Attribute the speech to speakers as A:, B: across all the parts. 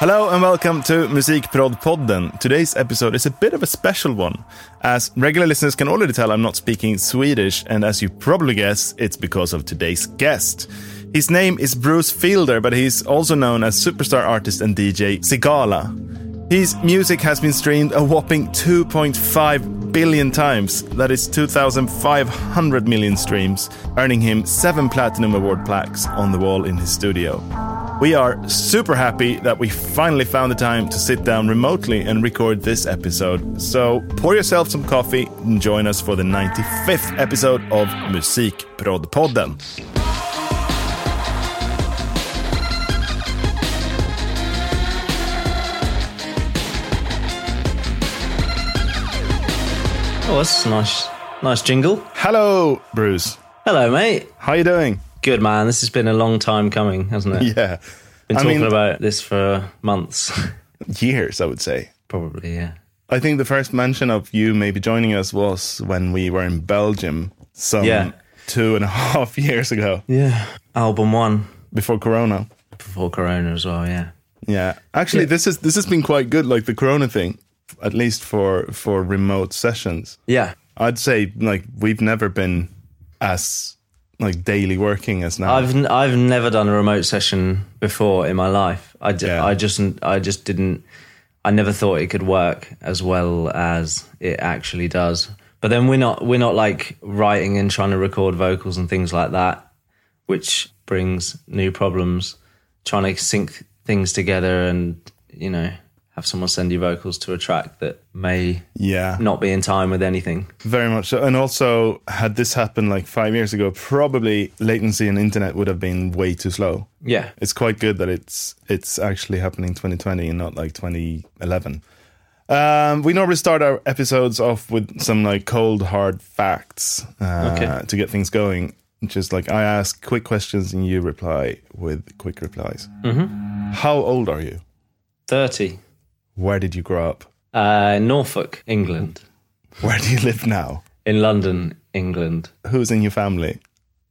A: Hello and welcome to Musikprodpodden. Today's episode is a bit of a special one. As regular listeners can already tell, I'm not speaking Swedish, and as you probably guess, it's because of today's guest. His name is Bruce Fielder, but he's also known as superstar artist and DJ Sigala. His music has been streamed a whopping 2.5 billion times. That is 2,500 million streams, earning him seven Platinum Award plaques on the wall in his studio. We are super happy that we finally found the time to sit down remotely and record this episode. So pour yourself some coffee and join us for the 95th episode of Musikprodpodden.
B: Oh, that's a nice, nice jingle.
A: Hello, Bruce.
B: Hello, mate.
A: How you doing?
B: Good man. This has been a long time coming, hasn't it?
A: Yeah.
B: Been
A: I
B: talking
A: mean-
B: about this for months.
A: Years, I would say.
B: Probably, yeah.
A: I think the first mention of you maybe joining us was when we were in Belgium some
B: Yeah.
A: two and a half years ago
B: Yeah. Album one
A: before Corona.
B: before Corona as well. Yeah.
A: Yeah, actually, this is this has been quite good. Like the Corona thing, at least for for remote sessions.
B: Yeah.
A: I'd say like we've never been as like daily working as now.
B: I've n- I've never done a remote session before in my life. I, d-
A: Yeah.
B: I just I just didn't. I never thought it could work as well as it actually does. But then we're not we're not like writing and trying to record vocals and things like that, which brings new problems. Trying to sync things together and you know have someone send you vocals to a track that may
A: yeah,
B: not be in time with anything.
A: very much so. And also, had this happened like five years ago, probably latency in internet would have been way too slow.
B: Yeah,
A: It's quite good that it's it's actually happening 2020 and not like 2011. Um, we normally start our episodes off with some like cold hard facts uh,
B: Okay.
A: to get things going. Just like I ask quick questions and you reply with quick replies. Mm-hmm. How old are you?
B: thirty.
A: Where did you grow up?
B: Uh, Norfolk, England.
A: Where do you live now?
B: In London, England.
A: Who's in your family?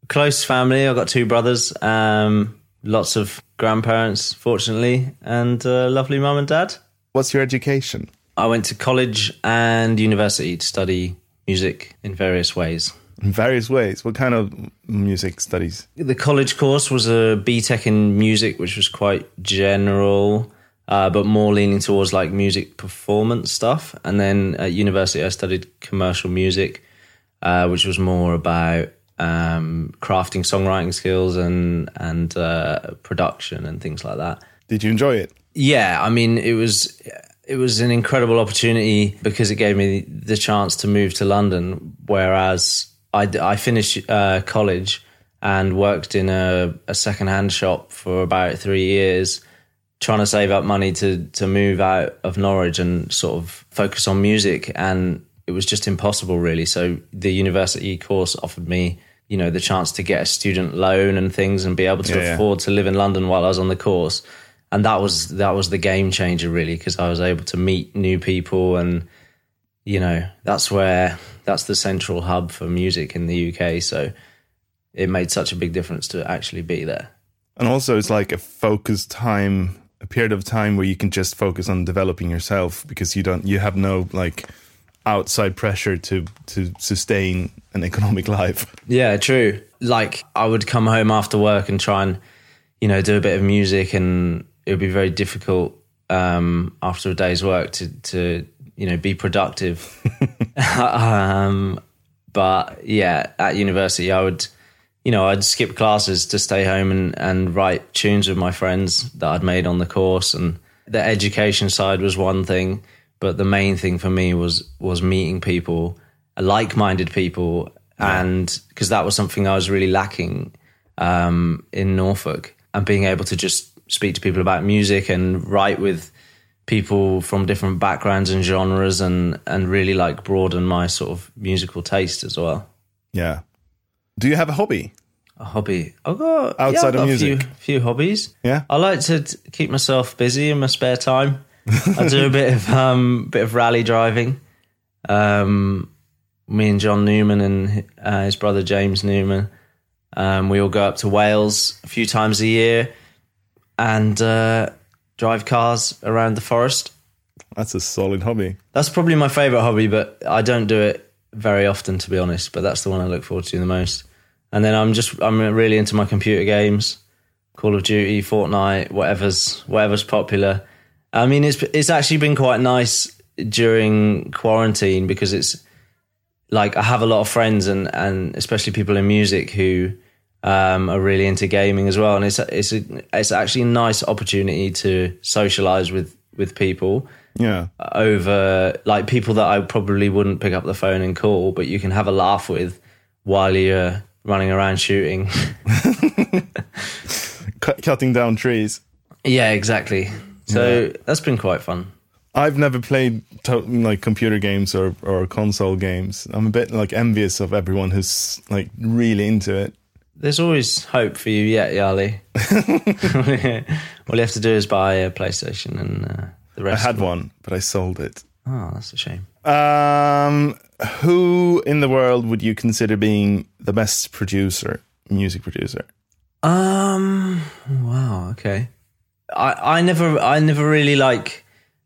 B: close family. I've got two brothers, um, lots of grandparents, fortunately, and uh, lovely mum and dad.
A: What's your education?
B: I went to college and university to study music in various ways.
A: In various ways. What kind of music studies?
B: The college course was a BTEC in music, which was quite general, uh, but more leaning towards like music performance stuff. And then at university, I studied commercial music, uh, which was more about um, crafting songwriting skills and and uh, production and things like that.
A: Did you enjoy it?
B: Yeah, I mean, it was it was an incredible opportunity because it gave me the chance to move to London. Whereas I, I finished uh, college and worked in a, a secondhand shop for about three years, trying to save up money to to move out of Norwich and sort of focus on music. And it was just impossible, really. So the university course offered me. You know the chance to get a student loan and things, and be able to
A: Yeah, yeah.
B: afford to live in London while I was on the course and that was that was the game changer really because I was able to meet new people and you know that's where that's the central hub for music in the UK so it made such a big difference to actually be there
A: And also, it's like a focused time, a period of time where you can just focus on developing yourself because you don't, you have no like outside pressure to to sustain an economic life.
B: yeah true like I would come home after work and try and you know do a bit of music and it would be very difficult um after a day's work to to you know be productive um, but yeah, at university, I would, you know, I'd skip classes to stay home and, and write tunes with my friends that I'd made on the course. And the education side was one thing, but the main thing for me was was meeting people, like-minded people, and because that was something I was really lacking um, in Norfolk, and being able to just speak to people about music and write with people from different backgrounds and genres and and really like broaden my sort of musical taste as well.
A: Yeah. Do you have a hobby?
B: A hobby. I've got
A: Outside
B: yeah, I've
A: of
B: got a
A: music?
B: few, few hobbies.
A: Yeah.
B: I like to keep myself busy in my spare time. I do a bit of um bit of rally driving. Um, me and John Newman and uh, his brother James Newman, um, we all go up to Wales a few times a year, and uh, drive cars around the forest.
A: That's a solid hobby.
B: That's probably my favorite hobby, but I don't do it very often, to be honest. But that's the one I look forward to the most. And then I'm just I'm really into my computer games, Call of Duty, Fortnite, whatever's whatever's popular. I mean, it's it's actually been quite nice during quarantine because it's like I have a lot of friends and and especially people in music who um, are really into gaming as well, and it's it's a, it's actually a nice opportunity to socialize with with people
A: Yeah.
B: over like people that I probably wouldn't pick up the phone and call, but you can have a laugh with while you're running around shooting.
A: Cut cutting down trees.
B: yeah, exactly. So that's been quite fun.
A: I've never played to- like computer games or, or console games. I'm a bit like envious of everyone who's like really into it.
B: There's always hope for you yet, Yali. All you have to do is buy a PlayStation and uh, the rest.
A: I had one, but I sold it.
B: Oh, that's a shame.
A: Um, who in the world would you consider being the best producer, music producer?
B: Um. Wow. Okay. I I never I never really like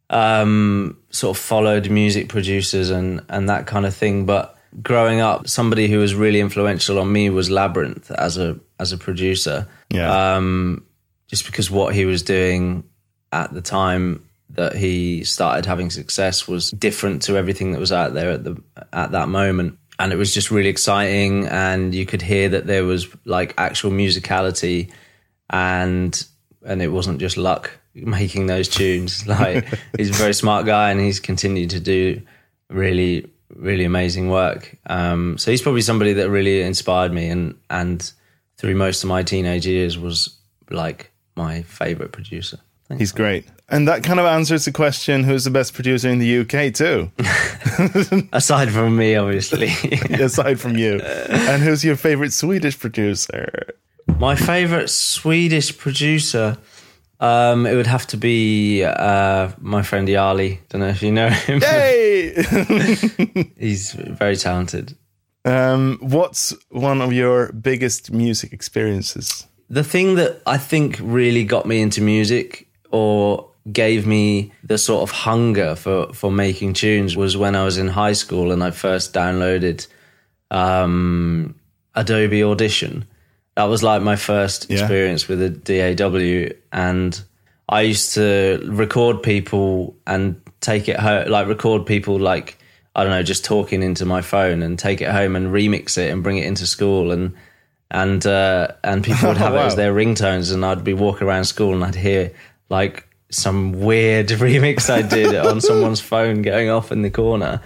B: um sort of followed music producers and and that kind of thing. But growing up, somebody who was really influential on me was Labrinth as a as a producer.
A: Yeah.
B: Um, just because what he was doing at the time that he started having success was different to everything that was out there at the at that moment. And it was just really exciting and you could hear that there was like actual musicality and and it wasn't just luck making those tunes. Like he's a very smart guy and he's continued to do really really amazing work. Um, so he's probably somebody that really inspired me and and through most of my teenage years was like my favorite producer
A: He's great. And that kind of answers the question who's the best producer in the UK, too,
B: aside from me obviously
A: aside from you. And who's your favorite Swedish producer?
B: My favorite Swedish producer, um, it would have to be uh, my friend Yali. Don't know if you know him.
A: Hey!
B: He's very talented.
A: um, what's one of your biggest music experiences?
B: The thing that I think really got me into music or gave me the sort of hunger for, for making tunes was when I was in high school and I first downloaded um, Adobe Audition. That was like my first
A: Yeah.
B: experience with a DAW. And I used to record people and take it home, like record people like, I don't know, just talking into my phone and take it home and remix it and bring it into school. And and uh, and people would have it as
A: Wow.
B: their ringtones, and I'd be walking around school and I'd hear like some weird remix I did on someone's phone going off in the corner.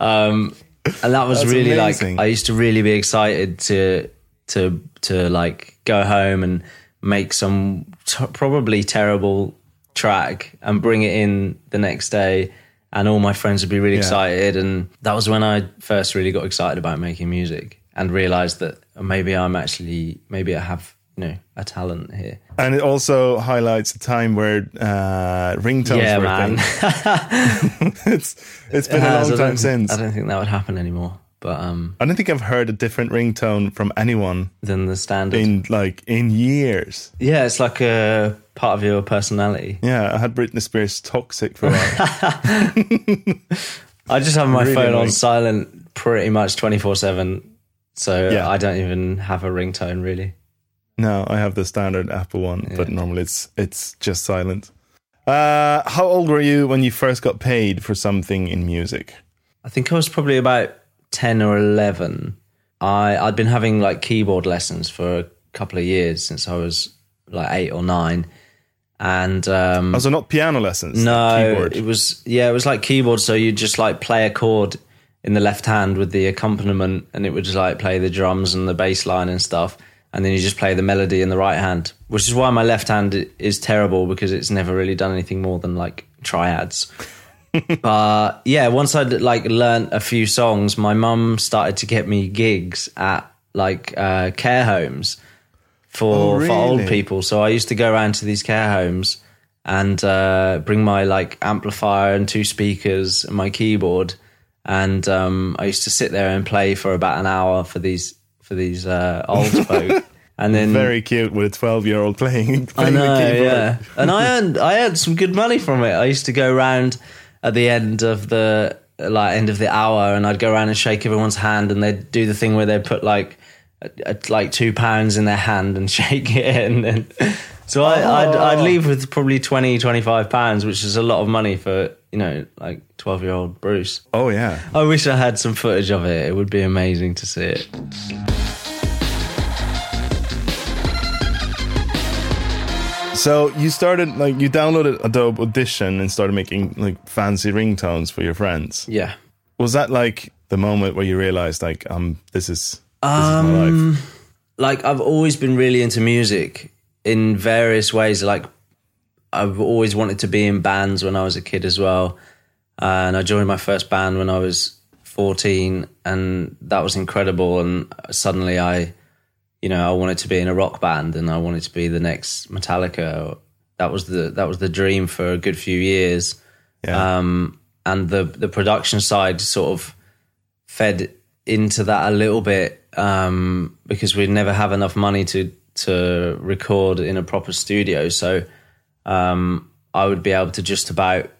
B: Um, and that was
A: That's
B: really
A: amazing.
B: like I used to really be excited to to to like go home and make some t- probably terrible track and bring it in the next day and all my friends would be really
A: Yeah.
B: excited and that was when I first really got excited about making music and realized that maybe I'm actually maybe I have you know a talent here
A: And it also highlights a time where uh, ringtones
B: yeah
A: were
B: man
A: it's it's been a
B: Has,
A: long time since.
B: I don't think that would happen anymore but um
A: I don't think I've heard a different ringtone from anyone
B: than the standard
A: in like in years.
B: yeah it's like a part of your personality
A: Yeah, I had Britney Spears "Toxic" for a while.
B: I just have my
A: Really
B: phone
A: annoying.
B: on silent pretty much 24 7. So
A: Yeah.
B: I don't even have a ringtone really.
A: No, I have the standard Apple one, but normally it's it's just silent. Uh, how old were you when you first got paid for something in music?
B: I think I was probably about 10 or 11. I, I'd been having like keyboard lessons for a couple of years since I was like eight or nine. And um,
A: Also, not piano lessons.
B: No, it was yeah, it was like keyboard. So you just like play a chord in the left hand with the accompaniment, and it would just like play the drums and the bass line and stuff, and then you just play the melody in the right hand. Which is why my left hand is terrible because it's never really done anything more than like triads. but yeah, once I'd like learnt a few songs, my mum started to get me gigs at like uh, care homes for
A: Oh,
B: for old people. So I used to go around to these care homes and uh, bring my like amplifier and two speakers and my keyboard, and um, I used to sit there and play for about an hour for these for these uh, old folk. And then
A: Very cute with a 12 year old playing,
B: I know,
A: the keyboard.
B: yeah. And I earned I earned some good money from it. I used to go around at the end of the like end of the hour, and I'd go around and shake everyone's hand, and they'd do the thing where they'd put like like two pounds in their hand and shake it, and then so I, I'd I'd
A: Oh.
B: leave with probably 20, 25 pounds, which is a lot of money for you know like twelve year old Bruce.
A: Oh, yeah.
B: I wish I had some footage of it. It would be amazing to see it.
A: So you started, like, you downloaded Adobe Audition and started making, like, fancy ringtones for your friends.
B: Yeah.
A: Was that, like, the moment where you realized, like, um, this is, this is my
B: Um,
A: life?
B: like I've always been really into music in various ways. Like I've always wanted to be in bands when I was a kid as well, and I joined my first band when I was fourteen, and that was incredible. And suddenly I, you know, I wanted to be in a rock band, and I wanted to be the next Metallica. That was the that was the dream for a good few years
A: Yeah.
B: um, and the the production side sort of fed into that a little bit um, because we'd never have enough money to to record in a proper studio. So um, I would be able to just about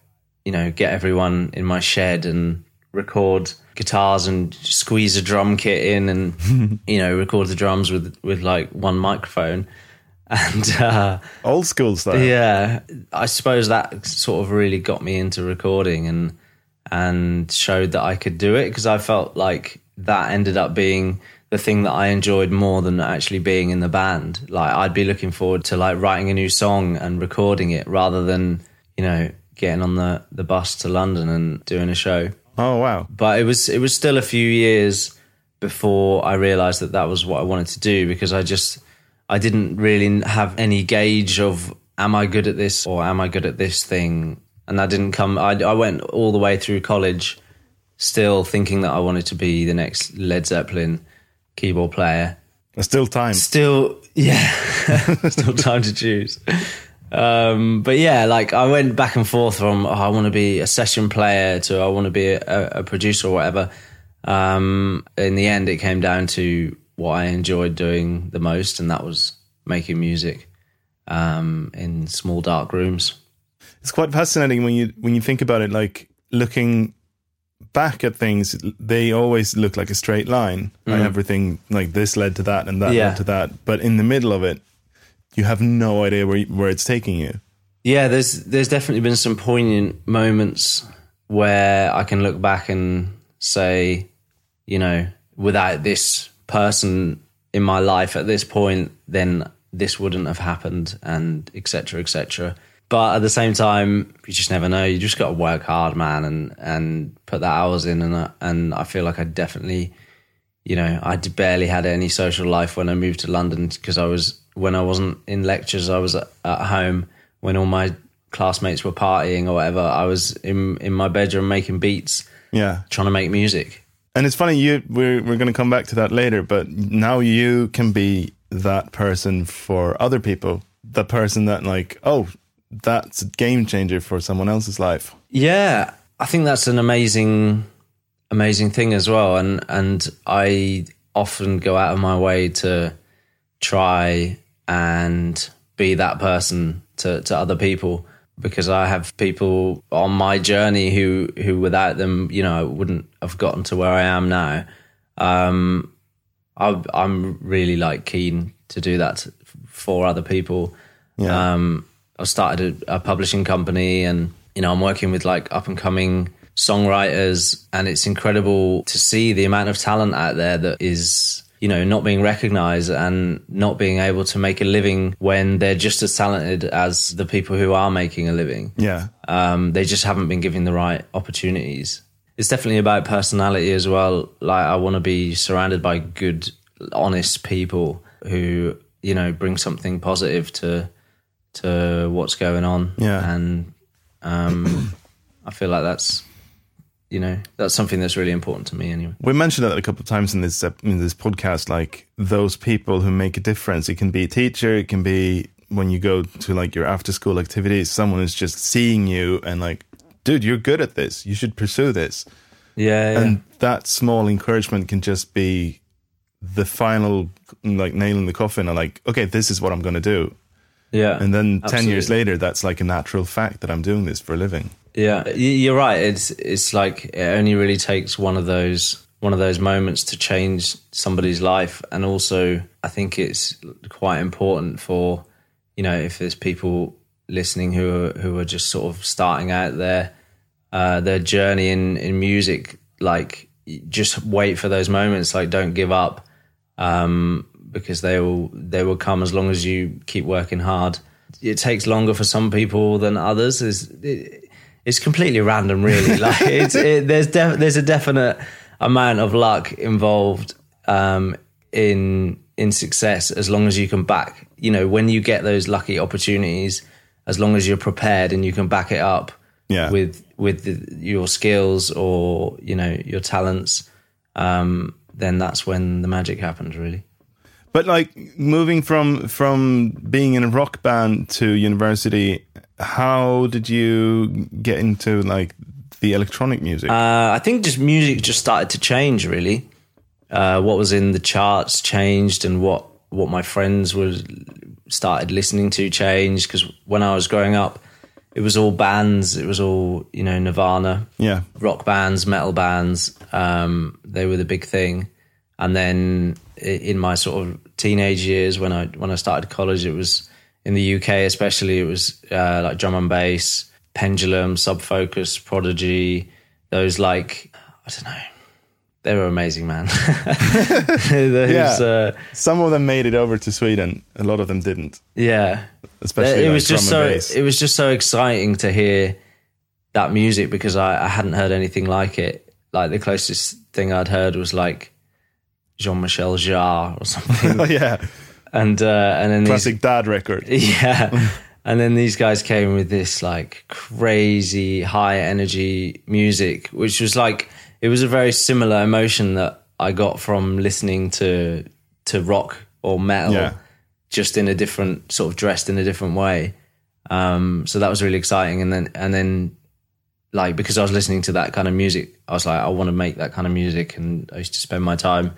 B: you know get everyone in my shed and record guitars and squeeze a drum kit in and you know record the drums with with like one microphone and. Uh,
A: Old school stuff
B: yeah, I suppose that sort of really got me into recording and and showed that I could do it because I felt like that ended up being the thing that I enjoyed more than actually being in the band. Like I'd be looking forward to like writing a new song and recording it rather than, you know, getting on the the bus to London and doing a show.
A: Oh, wow.
B: But it was it was still a few years before I realized that that was what I wanted to do because I just I didn't really have any gauge of am I good at this or am I good at this thing and that didn't come I, I went all the way through college still thinking that I wanted to be the next Led Zeppelin keyboard player
A: There's still time.
B: Still, yeah, still time to choose. Um, but yeah, like I went back and forth from oh, I want to be a session player to I want to be a, a producer or whatever. Um, in the end, it came down to what I enjoyed doing the most, and that was making music um, in small dark rooms.
A: It's quite fascinating when you when you think about it. Like looking back at things, they always look like a straight line. Like everything, like this led to that, and that
B: Mm. Yeah.
A: led to that. But in the middle of it, you have no idea where where it's taking you.
B: Yeah, there's there's definitely been some poignant moments where I can look back and say, you know, without this person in my life at this point, then this wouldn't have happened, and etc. etc. But at the same time, you just never know. You just got to work hard, man, and and put that hours in. And I, and I feel like I definitely you know, I barely had any social life when I moved to London because I was when I wasn't in lectures, I was at, at home. When all my classmates were partying or whatever, I was in in my bedroom making beats,
A: Yeah,
B: trying to make music.
A: and it's funny. You we're we're going to come back to that later. But now you can be that person for other people. The person that like, oh, that's a game changer for someone else's life.
B: Yeah, I think that's an amazing, amazing thing as well. And and I often go out of my way to try and be that person to, to other people because I have people on my journey who who without them, you know, I wouldn't have gotten to where I am now. Um, I, I'm really like keen to do that for other people.
A: Yeah.
B: Um, I started a, a publishing company, and you know, I'm working with like up and coming songwriters, and it's incredible to see the amount of talent out there that is you know not being recognized and not being able to make a living when they're just as talented as the people who are making a living
A: Yeah,
B: um, they just haven't been given the right opportunities. It's definitely about personality as well. Like I want to be surrounded by good, honest people who you know bring something positive to to what's going on.
A: Yeah.
B: and um, I feel like that's you know that's something that's really important to me anyway.
A: We mentioned that a couple of times in this in this podcast. Like those people who make a difference. It can be a teacher. It can be when you go to like your after school activities. Someone is just seeing you and like, dude, you're good at this. You should pursue this.
B: Yeah, yeah.
A: And that small encouragement can just be the final like nail in the coffin and like, okay, this is what I'm going to do.
B: Yeah.
A: And then 10 years later, that's like a natural fact that I'm doing this for a living.
B: Yeah, you're right. It's it's like it only really takes one of those one of those moments to change somebody's life, and also I think it's quite important for you know if there's people listening who are who are just sort of starting out their uh, their journey in in music, like just wait for those moments. Like don't give up um, because they will they will come as long as you keep working hard. It takes longer for some people than others. Is it, it's completely random, really. Like it's it, there's def- there's a definite amount of luck involved um, in in success as long as you can back. You know, when you get those lucky opportunities, as long as you're prepared and you can back it up
A: Yeah.
B: with with the, your skills or you know your talents, um, then that's when the magic happens. Really.
A: But like moving from from being in a rock band to university, how did you get into like the electronic music?
B: Uh, I think just music just started to change. Really, uh, what was in the charts changed, and what what my friends were started listening to changed. Because when I was growing up, it was all bands. It was all you know Nirvana,
A: yeah.
B: rock bands, metal bands. Um, they were the big thing. And then in my sort of teenage years, when I when I started college, it was in the UK, especially. It was uh, like drum and bass, Pendulum, Sub Focus, Prodigy. Those like I don't know. They were amazing, man. Those,
A: Yeah.
B: uh,
A: Some of them made it over to Sweden. A lot of them didn't,
B: yeah.
A: especially
B: it
A: like
B: was just so
A: bass.
B: it was just so exciting to hear that music because I, I hadn't heard anything like it. Like the closest thing I'd heard was like Jean Michel Jarre or something,
A: oh yeah,
B: and uh, and then these,
A: classic dad record.
B: yeah, and then these guys came with this like crazy high energy music, which was like it was a very similar emotion that I got from listening to to rock or metal
A: Yeah.
B: just in a different sort of dressed in a different way. Um, so that was really exciting. And then, and then like, because I was listening to that kind of music, I was like, I want to make that kind of music. And I used to spend my time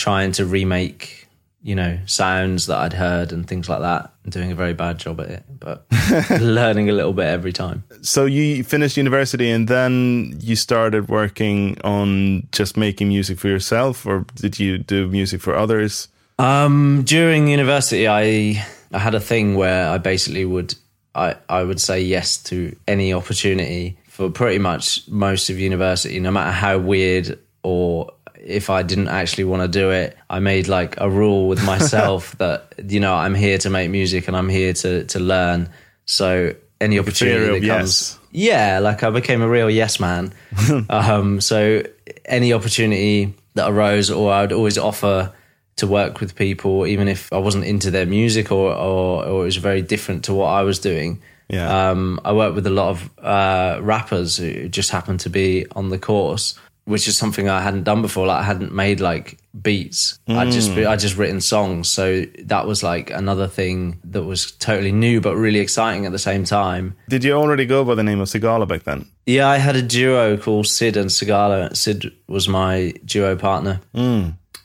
B: trying to remake, you know, sounds that I'd heard and things like that and doing a very bad job at it, but learning a little bit every time.
A: So you finished university and then you started working on just making music for yourself, or did you do music for others?
B: Um, during university, I I had a thing where I basically would I I would say yes to any opportunity for pretty much most of university, no matter how weird or if I didn't actually want to do it. I made like a rule with myself that you know I'm here to make music and I'm here to to learn. So any opportunity that comes,
A: yes.
B: yeah, like I became a real yes man. um, so any opportunity that arose, or I would always offer to work with people, even if I wasn't into their music or or, or it was very different to what I was doing.
A: Yeah.
B: Um, I worked with a lot of uh, rappers who just happened to be on the course, which is something I hadn't done before. Like I hadn't made like beats. I just I just written songs. So that was like another thing that was totally new but really exciting at the same time.
A: Did you already go by the name of Sigala back then?
B: Yeah, I had a duo called Sid and Sigala. Sid was my duo partner.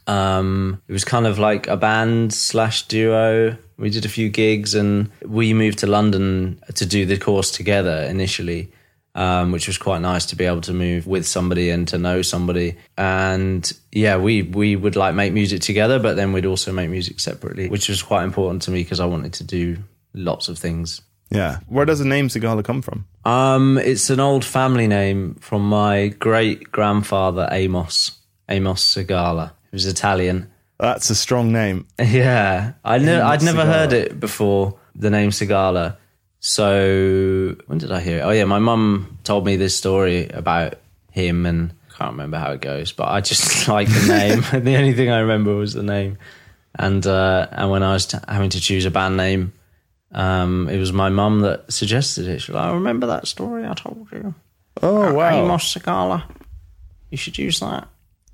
B: Um, it was kind of like a band slash duo. We did a few gigs and we moved to London to do the course together initially, um, which was quite nice to be able to move with somebody and to know somebody. And yeah, we we would like make music together, but then we'd also make music separately, which was quite important to me because I wanted to do lots of things
A: Yeah. Where does the name Sigala come from?
B: um, it's an old family name from my great grandfather Amos, Amos Sigala. He was Italian.
A: That's a strong name.
B: Yeah, I ne- I'd never heard it before. The name Sigala. So when did I hear it? Oh yeah, my mum told me this story about him, and I can't remember how it goes, but I just like the name. the only thing I remember was the name. And uh, and when I was t- having to choose a band name, um, it was my mum that suggested it. She was like, I remember that story I told you.
A: Oh wow.
B: Amos Sigala. You should use that.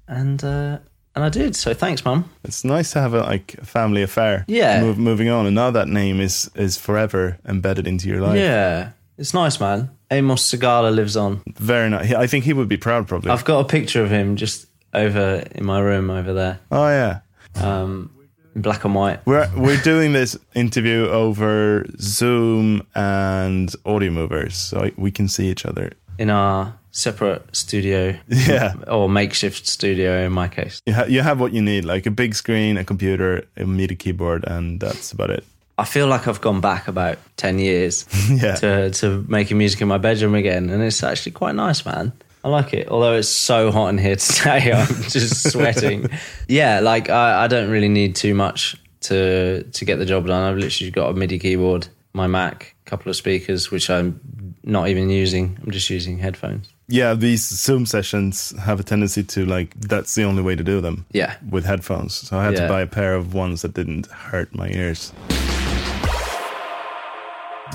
B: And uh, and I did. So thanks, mum.
A: It's nice to have a like a family affair.
B: Yeah.
A: Move, moving on, and now that name is is forever embedded into your life.
B: Yeah, it's nice, man. Amos Sigala lives on.
A: Very nice. I think he would be proud, probably.
B: I've got a picture of him just over in my room over there.
A: oh yeah.
B: um, in black and white.
A: We're we're doing this interview over Zoom and Audio Movers, so we can see each other.
B: in our separate studio,
A: Yeah.
B: or makeshift studio in my case.
A: You, ha- you have what you need, like a big screen, a computer, a MIDI keyboard, and that's about it.
B: I feel like I've gone back about ten years
A: Yeah.
B: to to making music in my bedroom again, and it's actually quite nice, man. I like it, although it's so hot in here today. I'm just sweating. yeah, like I, I don't really need too much to to get the job done. I've literally got a MIDI keyboard, my Mac, a couple of speakers, which I'm not even using. I'm just using headphones.
A: Yeah, these Zoom sessions have a tendency to like that's the only way to do them.
B: Yeah.
A: With headphones. So I had to buy a pair of ones that didn't hurt my ears.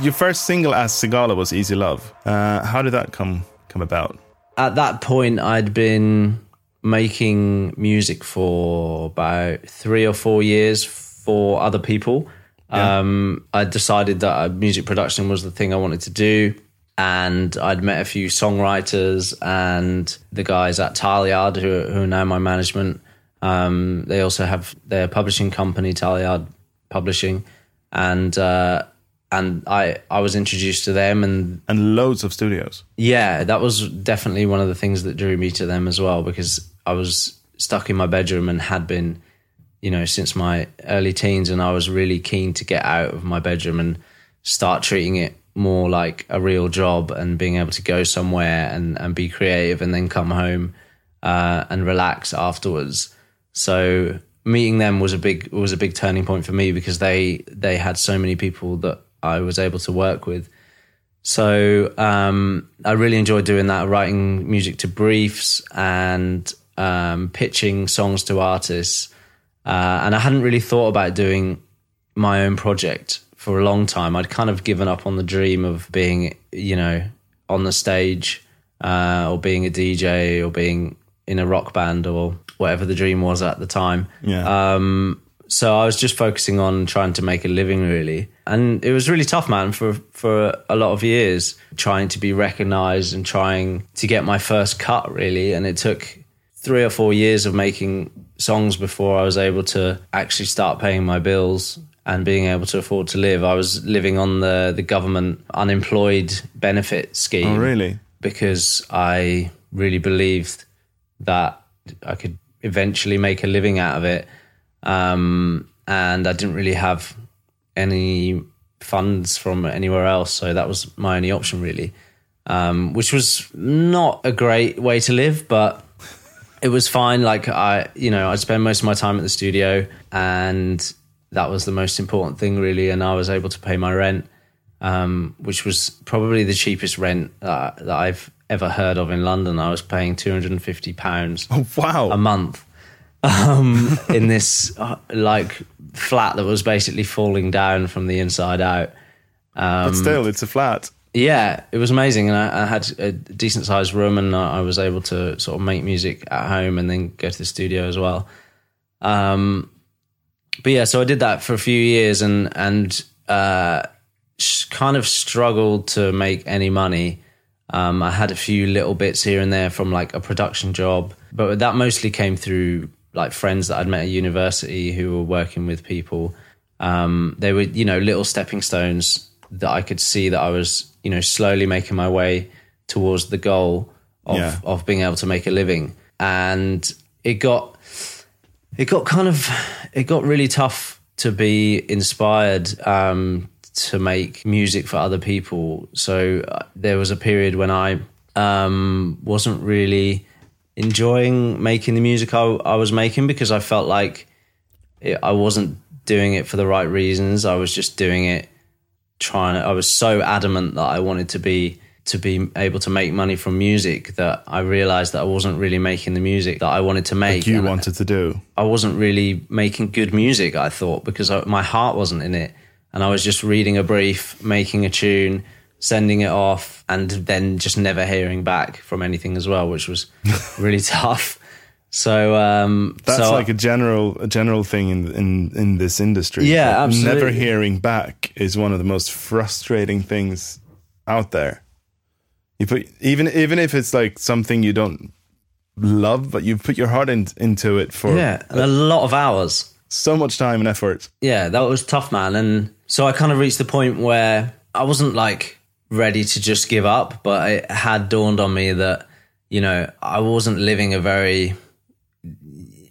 A: Your first single as Sigala was Easy Love. Uh, how did that come come about?
B: at that point I'd been making music for about three or four years for other people. Um, I decided that uh, music production was the thing I wanted to do. And I'd met a few songwriters and the guys at Tileyard who, who are now my management. Um, they also have their publishing company, Tileyard Publishing. And, uh, and I, I was introduced to them and
A: And loads of studios.
B: yeah, that was definitely one of the things that drew me to them as well because I was stuck in my bedroom and had been, you know, since my early teens, and I was really keen to get out of my bedroom and start treating it more like a real job and being able to go somewhere and, and be creative and then come home uh, and relax afterwards. So meeting them was a big was a big turning point for me because they they had so many people that I was able to work with. So um, I really enjoyed doing that, writing music to briefs and um, pitching songs to artists. Uh, and I hadn't really thought about doing my own project for a long time. I'd kind of given up on the dream of being, you know, on the stage uh, or being a DJ or being in a rock band or whatever the dream was at the time.
A: Yeah.
B: Um, so I was just focusing on trying to make a living, really, and it was really tough, man, for for a lot of years, trying to be recognised and trying to get my first cut, really. And it took three or four years of making songs before I was able to actually start paying my bills and being able to afford to live. I was living on the the government unemployed benefit scheme
A: oh, really?
B: because I really believed that I could eventually make a living out of it. Um, and I didn't really have any funds from anywhere else. So that was my only option, really, um, which was not a great way to live, but it was fine. Like, I, you know, I spend most of my time at the studio and that was the most important thing, really. And I was able to pay my rent um, which was probably the cheapest rent that, that I've ever heard of in London. I was paying two hundred and fifty pounds
A: Oh, wow.
B: a month um, in this uh, like flat that was basically falling down from the inside out.
A: but still, it's a flat.
B: Yeah, it was amazing, and I, I had a decent sized room, and I I was able to sort of make music at home and then go to the studio as well. Um, but yeah, so I did that for a few years, and and uh, sh- kind of struggled to make any money. Um, I had a few little bits here and there from like a production job, but that mostly came through like friends that I'd met at university who were working with people. Um, they were, you know, little stepping stones that I could see that I was, you know, slowly making my way towards the goal of,
A: Yeah.
B: of being able to make a living. And it got, it got kind of, it got really tough to be inspired um, to make music for other people. So uh, there was a period when I um, wasn't really enjoying making the music I, I was making because I felt like it, I wasn't doing it for the right reasons. I was just doing it trying to, I was so adamant that I wanted to be to be able to make money from music that I realized that I wasn't really making the music that I wanted to make.
A: You
B: And
A: wanted to do.
B: I wasn't really making good music, I thought, because I, my heart wasn't in it. And I was just reading a brief, making a tune, sending it off, and then just never hearing back from anything as well, which was really tough. So um,
A: That's
B: so
A: like a general a general thing in in in this industry.
B: Yeah,
A: Like, Never hearing back is one of the most frustrating things out there. You put even even if it's like something you don't love, but you've put your heart in, into it for
B: Yeah, and a lot of hours.
A: so much time and effort.
B: Yeah, that was tough, man. And so I kind of reached the point where I wasn't like ready to just give up, but it had dawned on me that, you know, I wasn't living a very,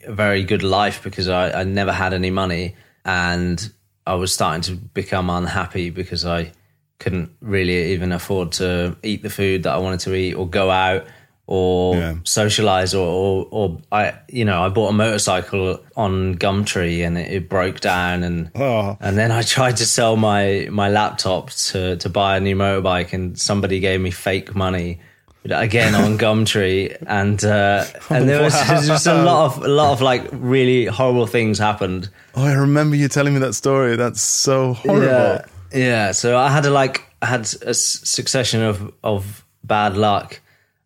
B: a very good life because I, I never had any money and I was starting to become unhappy because I couldn't really even afford to eat the food that I wanted to eat or go out or
A: Yeah.
B: socialize or, or or I you know I bought a motorcycle on Gumtree and it, it broke down and
A: Oh.
B: and then I tried to sell my my laptop to to buy a new motorbike and somebody gave me fake money again on Gumtree and uh, and there was just a lot of a lot of like really horrible things happened
A: Oh, I remember you telling me that story. That's so horrible.
B: yeah, yeah. So I had a like I had a s- succession of of bad luck,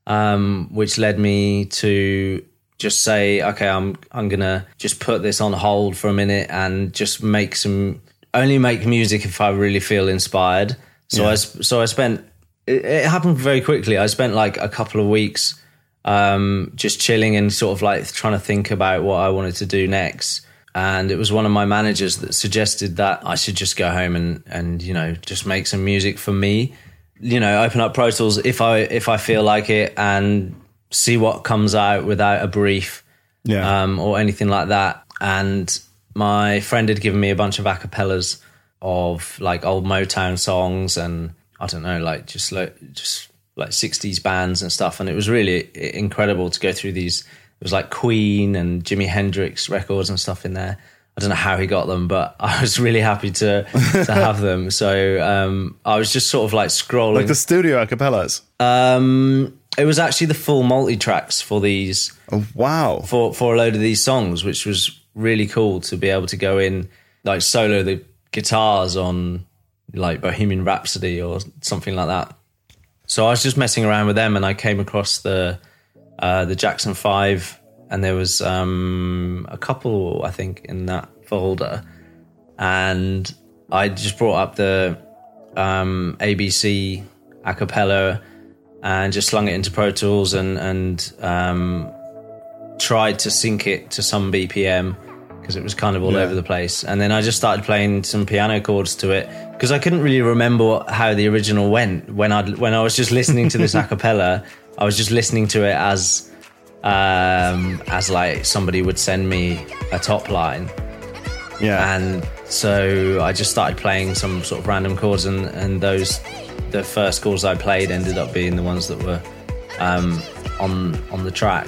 B: um, which led me to just say, okay, I'm I'm gonna just put this on hold for a minute and just make some only make music if I really feel inspired. So I s- so I spent it, it happened very quickly. I spent like a couple of weeks um, just chilling and sort of like trying to think about what I wanted to do next. And it was one of my managers that suggested that I should just go home and, and you know just make some music for me, you know, open up Pro Tools if I if I feel like it and see what comes out without a brief
A: Yeah.
B: um, or anything like that. And my friend had given me a bunch of acapellas of like old Motown songs and I don't know, like just like just like sixties bands and stuff. And it was really incredible to go through these. It was like Queen and Jimi Hendrix records and stuff in there. I don't know how he got them, but I was really happy to to have them. So um, I was just sort of like scrolling.
A: like the studio acapellas.
B: um, it was actually the full multi tracks for these
A: Oh, wow.
B: for for a load of these songs, which was really cool to be able to go in like solo the guitars on like Bohemian Rhapsody or something like that. So I was just messing around with them, and I came across the uh, the Jackson Five, and there was um, a couple I think in that folder, and I just brought up the um, ABC a cappella and just slung it into Pro Tools and and um, tried to sync it to some BPM because it was kind of all
A: Yeah.
B: over the place. And then I just started playing some piano chords to it because I couldn't really remember what, how the original went when I when I was just listening to this a cappella. I was just listening to it as um, as like somebody would send me a top line
A: Yeah.
B: and so I just started playing some sort of random chords, and, and those the first chords I played ended up being the ones that were um, on on the track.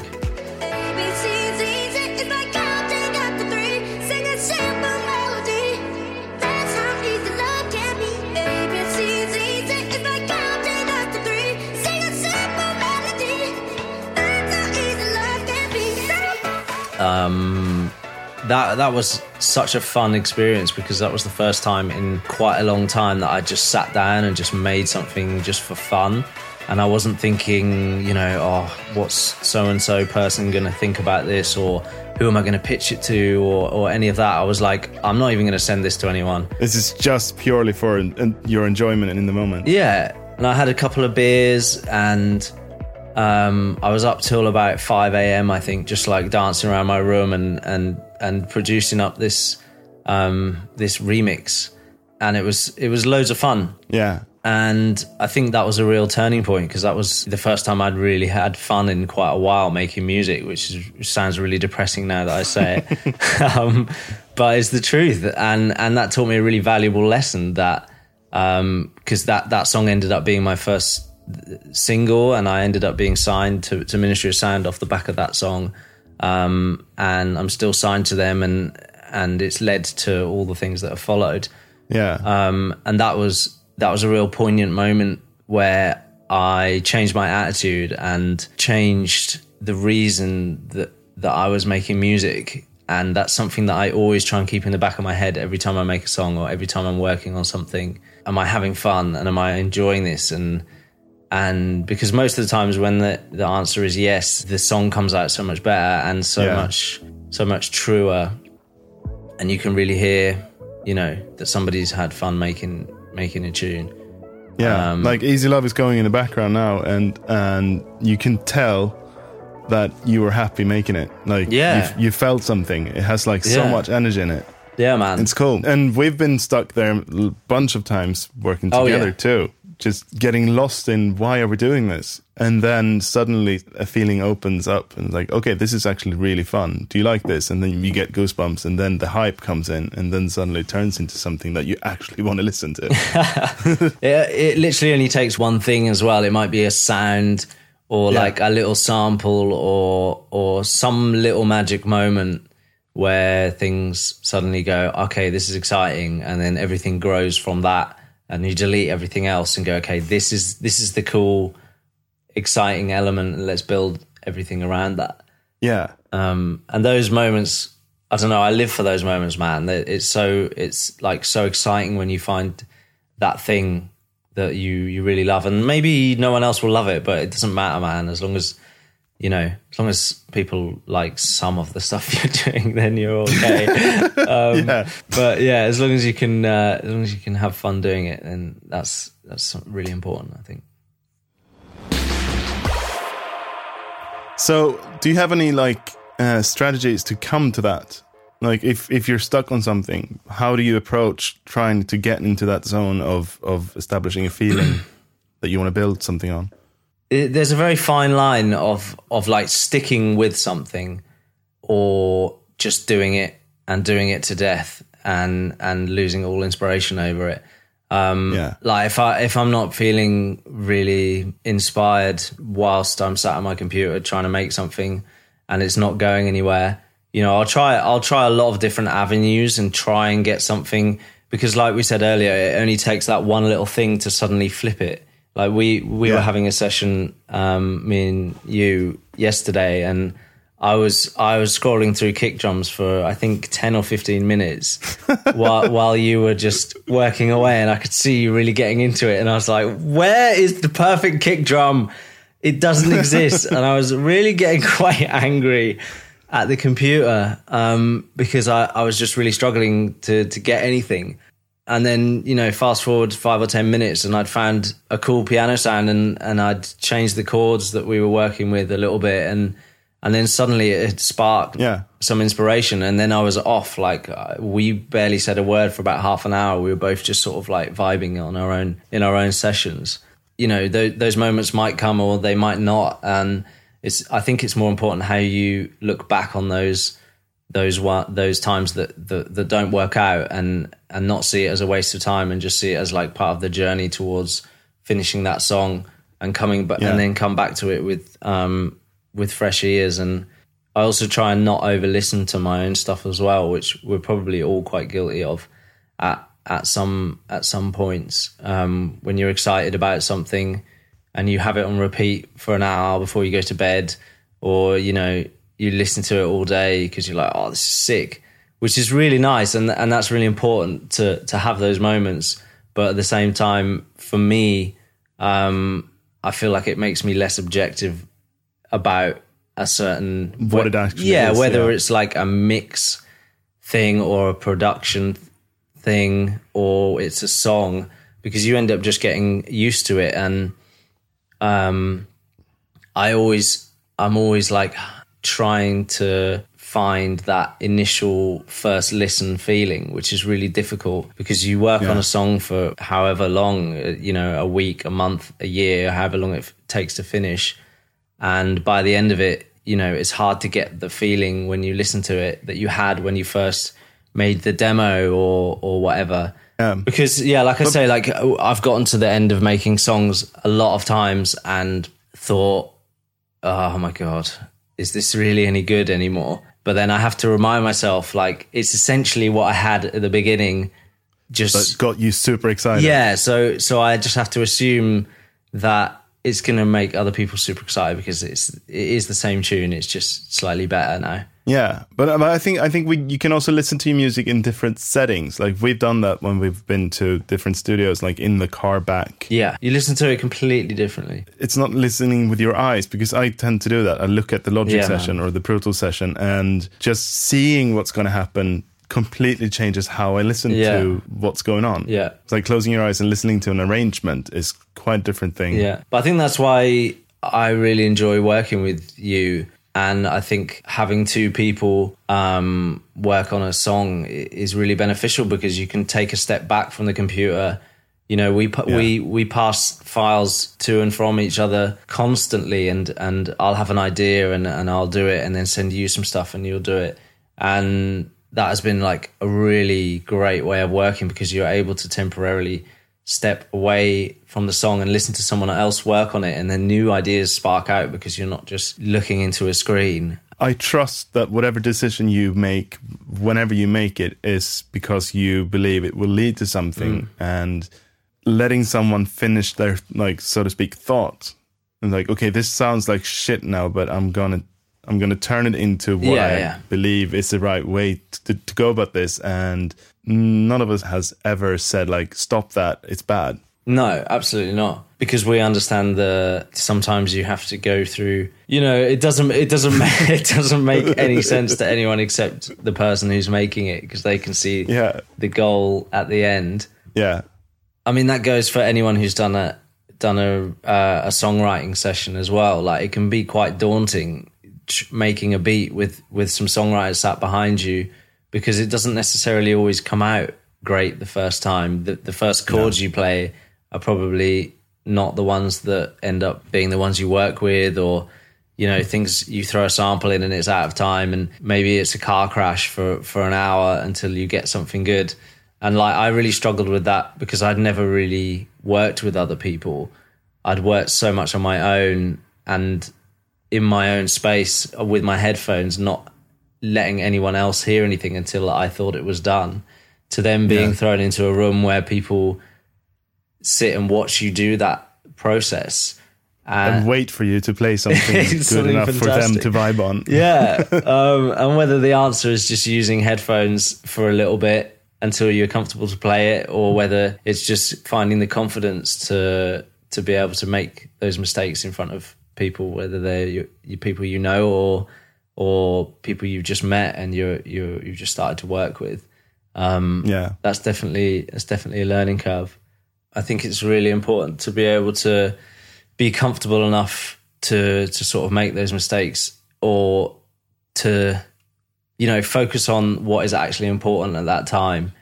C: Be.
B: That that was such a fun experience because that was the first time in quite a long time that I just sat down and just made something just for fun. And I wasn't thinking, you know, oh, what's so and so person going to think about this, or who am I going to pitch it to, or, or any of that. I was like, I'm not even going to send this to anyone.
A: this is just purely for your enjoyment and in the moment.
B: Yeah, and I had a couple of beers, and um, I was up till about five a.m. I think, just like dancing around my room and and and producing up this um, this remix, and it was it was loads of fun.
A: Yeah.
B: And I think that was a real turning point because that was the first time I'd really had fun in quite a while making music, which, is, which sounds really depressing now that I say it. um, but it's the truth. And, and that taught me a really valuable lesson that, because that, that song ended up being my first single and I ended up being signed to, to Ministry of Sound off the back of that song. Um, and I'm still signed to them and, and it's led to all the things that have followed
A: Yeah.
B: um, and that was that was a real poignant moment where I changed my attitude and changed the reason that that I was making music. And that's something that I always try and keep in the back of my head every time I make a song or every time I'm working on something. Am I having fun and am I enjoying this? And and because most of the times when the, the answer is yes, the song comes out so much better and so
A: Yeah.
B: much so much truer and you can really hear, you know, that somebody's had fun making making a tune.
A: Yeah,
B: Um,
A: like Easy Love is going in the background now, and and you can tell that you were happy making it. Like,
B: Yeah.
A: you, you felt something. It has like so
B: Yeah.
A: much energy in it.
B: Yeah, man.
A: It's cool. And we've been stuck there a bunch of times working
B: Oh,
A: together
B: yeah.
A: too. Just getting lost in why are we doing this? And then suddenly a feeling opens up and like, okay, this is actually really fun. Do you like this? And then you get goosebumps and then the hype comes in and then suddenly it turns into something that you actually want to listen to.
B: It, it literally only takes one thing as well. It might be a sound or
A: Yeah.
B: like a little sample or or some little magic moment where things suddenly go, okay, this is exciting, and then everything grows from that, and you delete everything else and go, okay, this is this is the cool, exciting element, and let's build everything around that.
A: yeah.
B: Um, and those moments, I don't know, I live for those moments, man. It's so it's like so exciting when you find that thing that you you really love, and maybe no one else will love it, but it doesn't matter, man. As long as you know, as long as people like some of the stuff you're doing, then you're okay. um,
A: Yeah.
B: But yeah, as long as you can, uh, as long as you can have fun doing it, then that's that's really important, I think.
A: So, do you have any like uh, strategies to come to that? Like, if if you're stuck on something, how do you approach trying to get into that zone of of establishing a feeling that you want to build something on?
B: It, there's a very fine line of of like sticking with something or just doing it and doing it to death and and losing all inspiration over it um
A: Yeah.
B: like if i if i'm not feeling really inspired whilst i'm sat at my computer trying to make something and it's not going anywhere you know i'll try i'll try a lot of different avenues and try and get something because like we said earlier it only takes that one little thing to suddenly flip it like we we
A: Yeah.
B: were having a session um me and you yesterday and I was I was scrolling through kick drums for I think ten or fifteen minutes while while you were just working away, and I could see you really getting into it. And I was like, "Where is the perfect kick drum? It doesn't exist." and I was really getting quite angry at the computer um, because I, I was just really struggling to to get anything. And then you know, fast forward five or ten minutes, and I'd found a cool piano sound, and and I'd changed the chords that we were working with a little bit, and and then suddenly it sparked
A: Yeah.
B: some inspiration. And then i was off like uh, we barely said a word for about half an hour. We were both just sort of like vibing on our own in our own sessions. You know th- those moments might come or they might not. And it's i think it's more important how you look back on those those one those times that, that that don't work out and and not see it as a waste of time and just see it as like part of the journey towards finishing that song and coming back
A: Yeah.
B: and then come back to it with um with fresh ears and I also try and not over listen to my own stuff as well, which we're probably all quite guilty of at at some at some points. Um, when you're excited about something and you have it on repeat for an hour before you go to bed, or you know you listen to it all day because you're like, oh, this is sick, which is really nice, and and that's really important to to have those moments. But at the same time, for me, um, I feel like it makes me less objective about a certain
A: What it actually
B: yeah
A: is,
B: whether
A: yeah.
B: it's like a mix thing or a production thing or it's a song because you end up just getting used to it and um i always i'm always like trying to find that initial first listen feeling which is really difficult because you work on a song for however long uh, you know a week a month a year however long it takes to finish. And by the end of it you know it's hard to get the feeling when you listen to it that you had when you first made the demo or or whatever.
A: Yeah.
B: because yeah like i say like i've gotten to the end of making songs a lot of times and thought oh my god is this really any good anymore but then i have to remind myself like it's essentially what i had at the beginning just
A: That got you super excited.
B: yeah, so so I just have to assume that it's going to make other people super excited because it's it is the same tune. It's just slightly better now.
A: Yeah, but, uh, but I think I think we you can also listen to your music in different settings. Like we've done that when we've been to different studios, like in the car back.
B: Yeah, you listen to it completely differently.
A: It's not listening with your eyes because I tend to do that. I look at the Logic
B: Yeah, man.
A: session or the Pro Tools session, and just seeing what's going to happen completely changes how I listen
B: Yeah.
A: to what's going on.
B: Yeah.
A: it's like closing your eyes and listening to an arrangement is quite a different thing.
B: Yeah, but I think that's why I really enjoy working with you And I think having two people um, work on a song is really beneficial because you can take a step back from the computer. You know, we pa- we we pass files to and from each other constantly, and and I'll have an idea and and I'll do it, and then send you some stuff, and you'll do it, and that has been like a really great way of working because you're able to temporarily step away from the song and listen to someone else work on it and then new ideas spark out because you're not just looking into a screen.
A: I trust that whatever decision you make, whenever you make it, is because you believe it will lead to something, mm. and letting someone finish their like so to speak thought, and like, okay, this sounds like shit now, but I'm gonna I'm gonna turn it into what
B: Yeah,
A: I
B: yeah.
A: believe is the right way to, to go about this, and none of us has ever said like, stop that, it's bad.
B: No, absolutely not. Because we understand that sometimes you have to go through. You know, it doesn't. It doesn't. Make, it doesn't make any sense to anyone except the person who's making it because they can see
A: Yeah,
B: the goal at the end.
A: yeah,
B: I mean, that goes for anyone who's done a done a uh, a songwriting session as well. Like, it can be quite daunting making a beat with with some songwriters sat behind you because it doesn't necessarily always come out great the first time. The, the first chords you play are probably not the ones that end up being the ones you work with, or you know, things you throw a sample in and it's out of time, and maybe it's a car crash for for an hour until you get something good. And like, I really struggled with that because I'd never really worked with other people. I'd worked so much on my own and in my own space with my headphones, not letting anyone else hear anything until I thought it was done. To then being
A: Yeah.
B: thrown into a room where people sit and watch you do that process.
A: and wait for you to play something good
B: Something
A: enough for them to vibe on.
B: yeah. Um, and whether the answer is just using headphones for a little bit until you're comfortable to play it, or whether it's just finding the confidence to to be able to make those mistakes in front of people, whether they're your, your people you know or or people you've just met and you're you you've just started to work with. Um,
A: Yeah.
B: that's definitely that's definitely a learning curve. I think it's really important to be able to be comfortable enough to to sort of make those mistakes or to you know focus on what is actually important at that time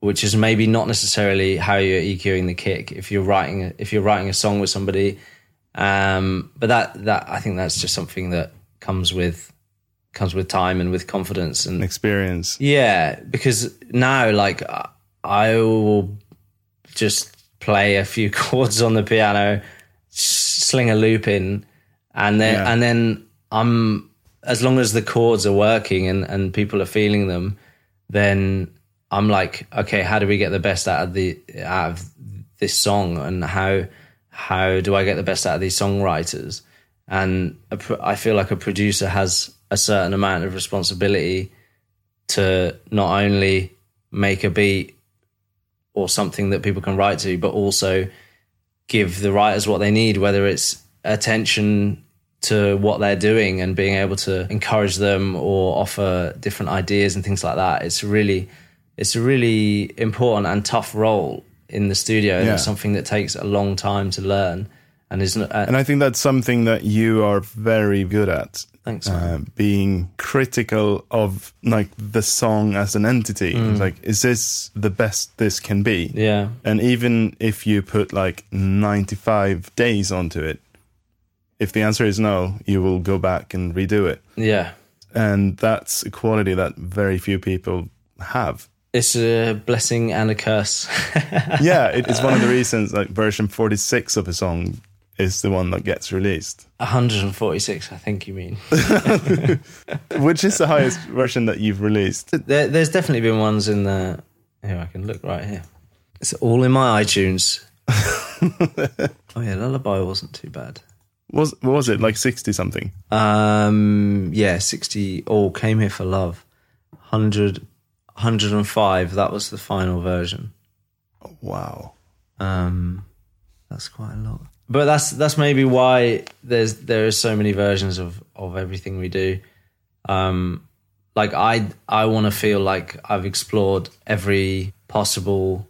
B: which is maybe not necessarily how you're EQing the kick if you're writing if you're writing a song with somebody um but that that I think that's just something that comes with comes with time and with confidence and
A: Experience.
B: yeah, because now like I- will just play a few chords on the piano, sling a loop in, and then
A: Yeah.
B: and then I'm as long as the chords are working and and people are feeling them, then I'm like, okay, how do we get the best out of the out of this song, and how how do I get the best out of these songwriters? And I feel like a producer has a certain amount of responsibility to not only make a beat or something that people can write to, but also give the writers what they need, whether it's attention to what they're doing and being able to encourage them or offer different ideas and things like that. It's really, it's a really important and tough role in the studio. And
A: Yeah.
B: it's something that takes a long time to learn and is not. Uh,
A: And I think that's something that you are very good at.
B: thanks.
A: Uh, being critical of like the song as an entity.
B: Mm.
A: It's Like, is this the best this can be?
B: yeah.
A: And even if you put like 95 days onto it, if the answer is no, you will go back and redo it.
B: Yeah.
A: And that's a quality that very few people have.
B: It's a blessing and a curse.
A: yeah, it, it's one of the reasons like version 46 of a song is the one that gets released,
B: 146, I think you mean.
A: which is the highest version that you've released.
B: There, there's definitely been ones in the. Here, I can look right here. It's all in my iTunes. oh yeah, Lullaby wasn't too bad.
A: Was what was it like 60 something?
B: Um, yeah, 60 all came here for love. 100, 105, that was the final version.
A: Wow.
B: Um, that's quite a lot. But that's that's maybe why there's there is so many versions of of everything we do. Um, like I I want to feel like I've explored every possible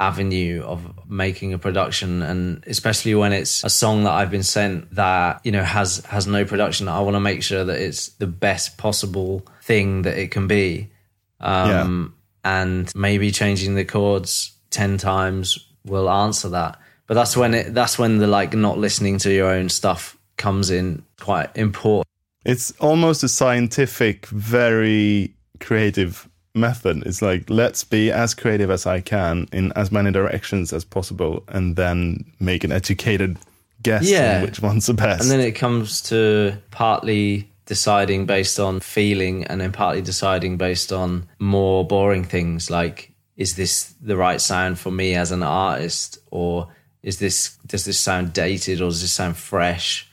B: avenue of making a production and especially when it's a song that I've been sent that you know has has no production I want to make sure that it's the best possible thing that it can be um and maybe changing the chords 10 times will answer that but that's when it that's when the like not listening to your own stuff comes in quite important
A: It's almost a scientific, very creative method. It's like let's be as creative as I can in as many directions as possible, and then make an educated guess
B: Yeah.
A: on which one's the best.
B: And then it comes to partly deciding based on feeling and then partly deciding based on more boring things like is this the right sound for me as an artist? Or is this does this sound dated or does this sound fresh?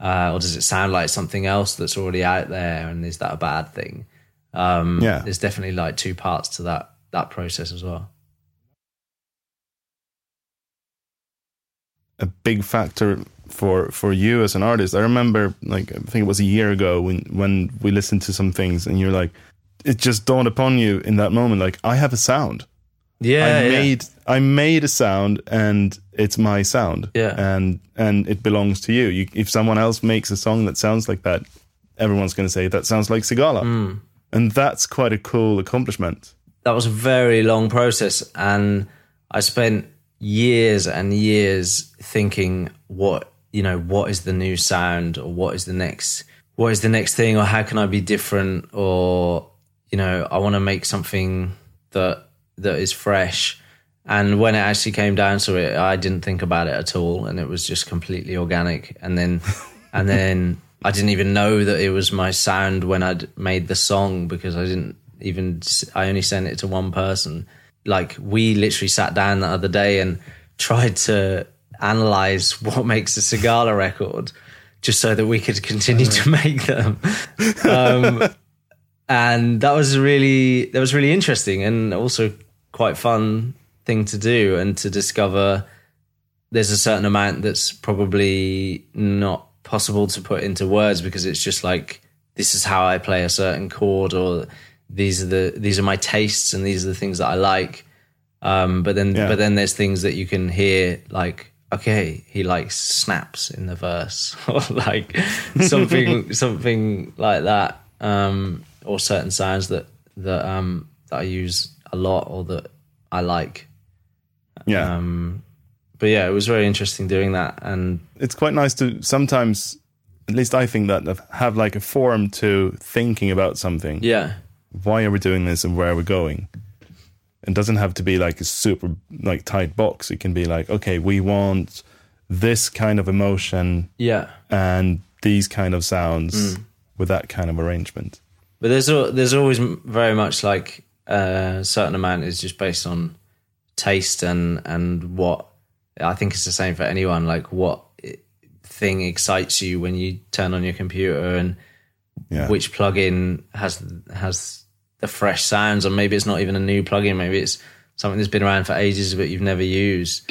B: Uh, or does it sound like something else that's already out there and is that a bad thing? Um,
A: Yeah.
B: there's definitely like two parts to that that process as well.
A: A big factor for for you as an artist. I remember like I think it was a year ago when when we listened to some things and you're like it just dawned upon you in that moment like I have a sound.
B: yeah
A: I made I made a sound and it's my sound.
B: Yeah.
A: And and it belongs to you. you if someone else makes a song that sounds like that, everyone's going to say that sounds like Sigala.
B: Hmm.
A: And that's quite a cool accomplishment.
B: that was a very long process and i spent years and years thinking what you know what is the new sound or what is the next what is the next thing or how can i be different or you know i want to make something that that is fresh. And when it actually came down to it i didn't think about it at all and it was just completely organic. And then and then i didn't even know that it was my sound when i'd made the song because i didn't even i only sent it to one person. Like we literally sat down the other day and tried to analyze what makes a Sigala record just so that we could continue to make them. Um, and that was really that was really interesting and also quite fun thing to do and to discover there's a certain amount that's probably not possible to put into words because it's just like this is how I play a certain chord or these are the these are my tastes and these are the things that I like. Um, but then
A: Yeah.
B: but then there's things that you can hear like okay he likes snaps in the verse or like something something like that um, or certain sounds that that um, that I use a lot or that I like
A: Yeah.
B: um, but yeah, it was very interesting doing that. And
A: it's quite nice to sometimes at least I think that have like a forum to thinking about something.
B: yeah,
A: Why are we doing this and where are we going? It doesn't have to be like a super like tight box. It can be like, okay, we want this kind of emotion
B: yeah.
A: and these kind of sounds mm. with that kind of arrangement.
B: But there's there's always very much like a certain amount is just based on taste and and what I think it's the same for anyone. Like what thing excites you when you turn on your computer and
A: Yeah.
B: which plugin has has the fresh sounds, or maybe it's not even a new plugin. Maybe it's something that's been around for ages but you've never used.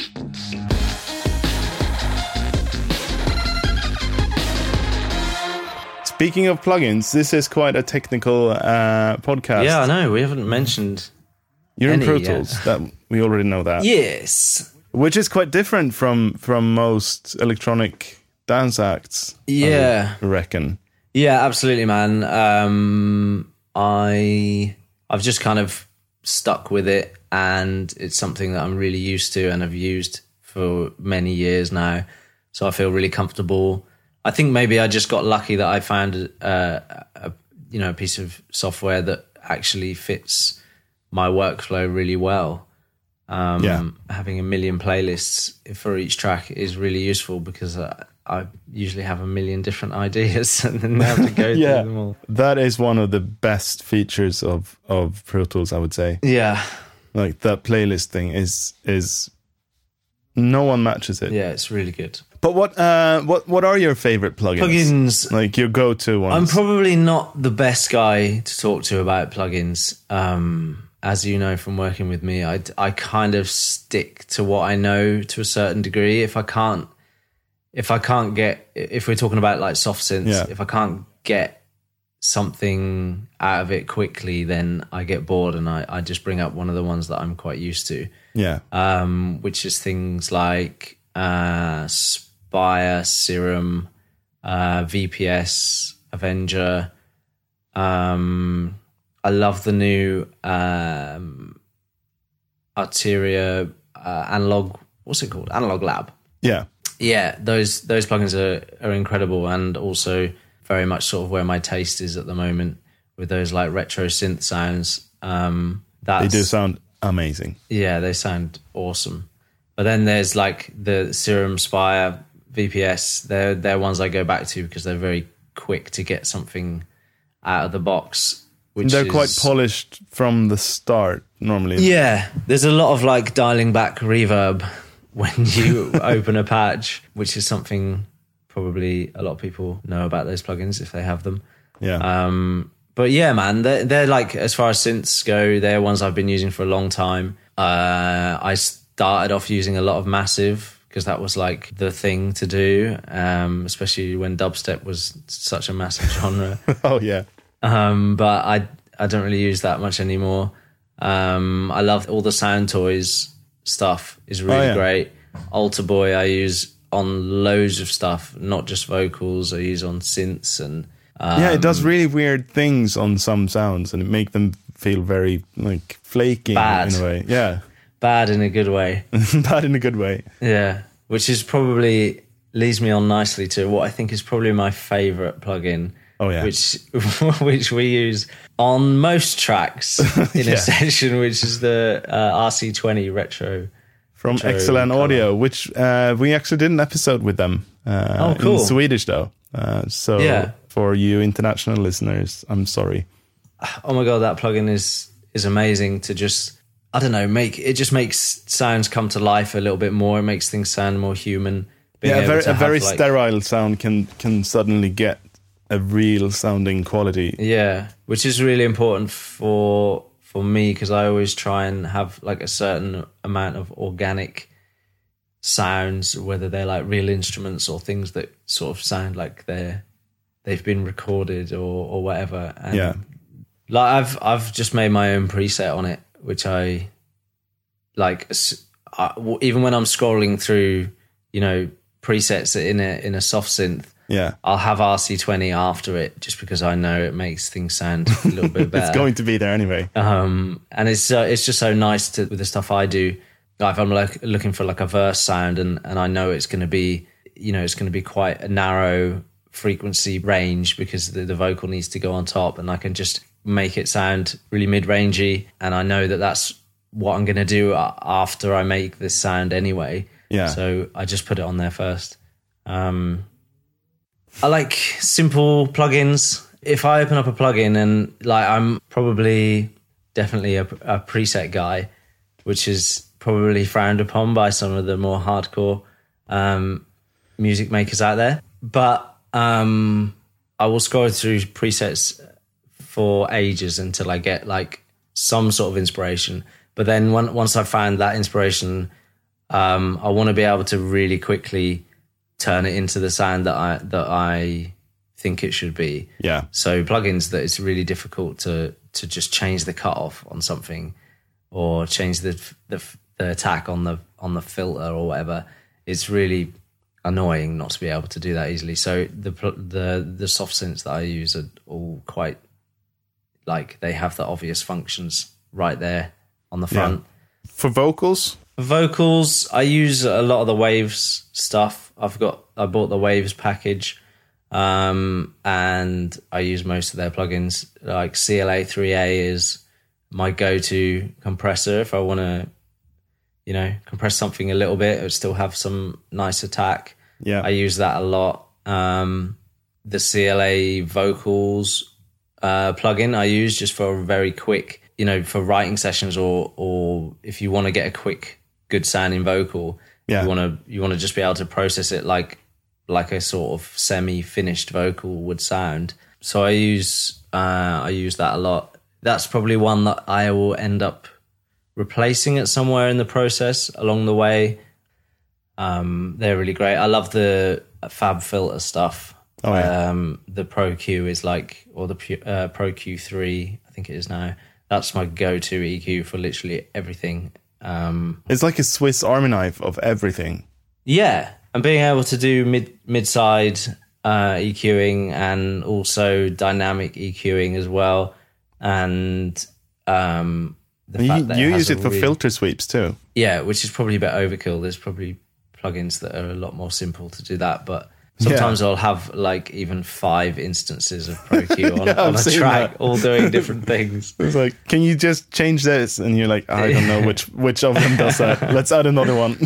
A: Speaking of plugins, this is quite a technical uh, podcast.
B: Yeah, I know. We haven't mentioned.
A: You're in Pro
B: yet.
A: Tools. That we already know that.
B: Yes.
A: Which is quite different from from most electronic dance acts.
B: Yeah.
A: I reckon.
B: Yeah, absolutely, man. Um, I I've just kind of stuck with it, and it's something that I'm really used to and have used for many years now. So I feel really comfortable. I think maybe I just got lucky that I found uh, a you know a piece of software that actually fits my workflow really well. Um,
A: Yeah.
B: Having a million playlists for each track is really useful because I, I usually have a million different ideas and then have to go
A: Yeah.
B: through them all.
A: That is one of the best features of of Pro Tools, I would say.
B: Yeah,
A: Like that playlist thing is is no one matches it.
B: yeah, it's really good.
A: But what uh what what are your favorite plugins?
B: Plugins.
A: Like your go to ones.
B: I'm probably not the best guy to talk to about plugins. Um, as you know from working with me, I, I kind of stick to what I know to a certain degree. If I can't, if I can't get, if we're talking about like soft synths,
A: Yeah.
B: if I can't get something out of it quickly, then I get bored and I, I just bring up one of the ones that I'm quite used to.
A: Yeah.
B: um, which is things like uh, Spire, Serum, uh, VPS, Avenger. Um, I love the new um, Arturia uh, analog. What's it called? Analog Lab.
A: yeah.
B: Yeah, those those plugins are, are incredible, and also very much sort of where my taste is at the moment with those like retro synth sounds. Um,
A: They do sound amazing.
B: yeah, they sound awesome. But then there's like the Serum Spire VPS. They're they're ones I go back to because they're very quick to get something out of the box. Which
A: They're
B: is,
A: quite polished from the start normally.
B: Yeah, there's a lot of like dialing back reverb when you open a patch, which is something probably a lot of people know about those plugins if they have them.
A: Yeah.
B: Um, but yeah, man, they're, they're like as far as synths go, they're ones I've been using for a long time. Uh, I started off using a lot of Massive because that was like the thing to do, um, especially when dubstep was such a massive genre.
A: oh yeah.
B: um, but I I don't really use that much anymore. Um, I love all the Soundtoys stuff is really
A: Oh, yeah.
B: great. Alter Boy I use on loads of stuff, not just vocals. I use on synths and
A: yeah, it
B: Um,
A: does really weird things on some sounds and it make them feel very like flaky
B: Bad.
A: in a way. Yeah.
B: bad in a good way.
A: Bad in a good way.
B: Yeah, which is probably leads me on nicely to what I think is probably my favorite plugin.
A: Oh, yeah.
B: which which we use on most tracks in
A: Yeah.
B: a session, which is the uh, RC20 retro.
A: From
B: Retro
A: XLN
B: colour.
A: Audio, which uh, we actually did an episode with them. Uh,
B: Oh, cool.
A: In Swedish though. Uh, so
B: Yeah.
A: for you international listeners, I'm sorry.
B: Oh my god, that plugin is is amazing to just I don't know make it just makes sounds come to life a little bit more. It makes things sound more human. Being
A: yeah, a very, a very
B: like-
A: sterile sound can can suddenly get a real sounding quality.
B: Yeah, which is really important for for me because I always try and have like a certain amount of organic sounds, whether they're like real instruments or things that sort of sound like they're they've been recorded or or whatever. And
A: Yeah.
B: like I've I've just made my own preset on it, which I like. I- even when I'm scrolling through, you know, presets in a in a soft synth.
A: Yeah.
B: I'll have RC20 after it just because I know it makes things sound a little bit better.
A: It's going to be there anyway.
B: um, and it's uh, it's just so nice to with the stuff I do. Like if I'm like looking for like a verse sound, and and I know it's going to be you know it's going to be quite a narrow frequency range because the, the vocal needs to go on top, and I can just make it sound really mid rangey, and I know that that's what I'm going to do after I make this sound anyway.
A: Yeah.
B: So I just put it on there first. Um, I like simple plugins. If I open up a plugin and like I'm probably definitely a, a preset guy, which is probably frowned upon by some of the more hardcore um, music makers out there. But um, I will scroll through presets for ages until I get like some sort of inspiration. But then when, once I find that inspiration, um, I want to be able to really quickly turn it into the sound that I that I think it should be.
A: Yeah.
B: So plugins that it's really difficult to to just change the cutoff on something or change the the, the attack on the on the filter or whatever. It's really annoying not to be able to do that easily. So the the the soft synths that I use are all quite like they have the obvious functions right there on the front.
A: For vocals,
B: Vocals, I use a lot of the Waves stuff. I've got I bought the Waves package, um, and I use most of their plugins. Like CLA 3A is my go-to compressor if I want to, you know, compress something a little bit, but still have some nice attack.
A: yeah.
B: I use that a lot. Um, the CLA vocals uh, plugin I use just for a very quick, you know, for writing sessions or or if you want to get a quick, good sounding vocal,
A: Yeah.
B: you want to you want to just be able to process it like like a sort of semi finished vocal would sound. So I use uh, I use that a lot. That's probably one that I will end up replacing it somewhere in the process along the way. Um, they're really great. I love the FabFilter stuff.
A: Oh, yeah.
B: Um, the Pro Q is like, or the uh, Pro Q3, I think it is now. That's my go-to EQ for literally everything. Um,
A: It's like a Swiss Army knife of everything.
B: yeah, and being able to do mid mid side uh, EQing and also dynamic EQing as well, and um, the
A: And
B: fact
A: you
B: that
A: you
B: has
A: use it for
B: really-
A: filter sweeps too.
B: Yeah, which is probably a bit overkill. There's probably plugins that are a lot more simple to do that, but sometimes I'll have like even five instances of ProQ on,
A: Yeah,
B: on a track,
A: that.
B: all doing different things.
A: It's like, can you just change this? And you're like, I don't know which which of them does that. Let's add another one.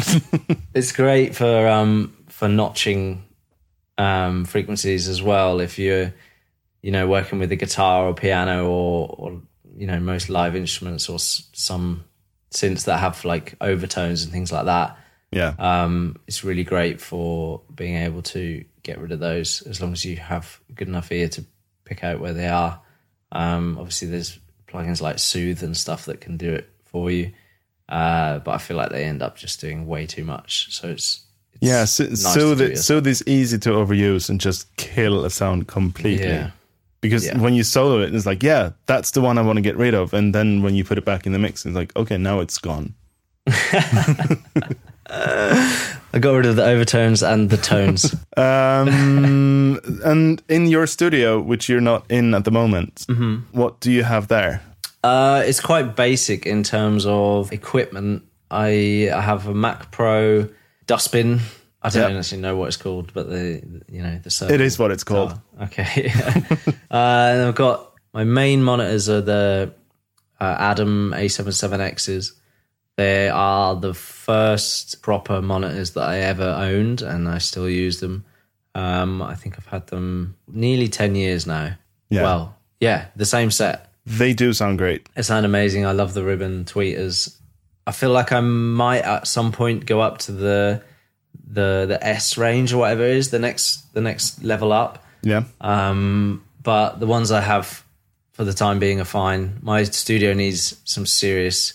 B: It's great for um for notching um frequencies as well. If you're you know working with a guitar or piano or or you know most live instruments or s- some synths that have like overtones and things like that.
A: Yeah.
B: um, it's really great for being able to get rid of those as long as you have good enough ear to pick out where they are. Um, obviously, there's plugins like Soothe and stuff that can do it for you, uh, but I feel like they end up just doing way too much. So it's, it's
A: yeah. So,
B: nice
A: so, that, so this easy to overuse and just kill a sound completely.
B: yeah,
A: Because
B: Yeah.
A: when you solo it, it's like, yeah, that's the one I want to get rid of. And then when you put it back in the mix, it's like, okay, now it's gone.
B: I got rid of the overtones and the tones.
A: Um, and in your studio, which you're not in at the moment,
B: Mm-hmm.
A: what do you have there?
B: Uh, it's quite basic in terms of equipment. I, I have a Mac Pro dustbin. I don't
A: Yep.
B: actually know what it's called, but the you know the
A: It is what it's called.
B: Oh, okay. uh, and I've got my main monitors are the uh, Adam A77Xs. They are the first proper monitors that I ever owned, and I still use them. Um, I think I've had them nearly 10 years now.
A: Yeah.
B: Well, yeah, the same set.
A: They do sound great.
B: They sound amazing. I love the ribbon tweeters. I feel like I might at some point go up to the the the S range or whatever it is, the next the next level up.
A: Yeah.
B: Um, but the ones I have for the time being are fine. My studio needs some serious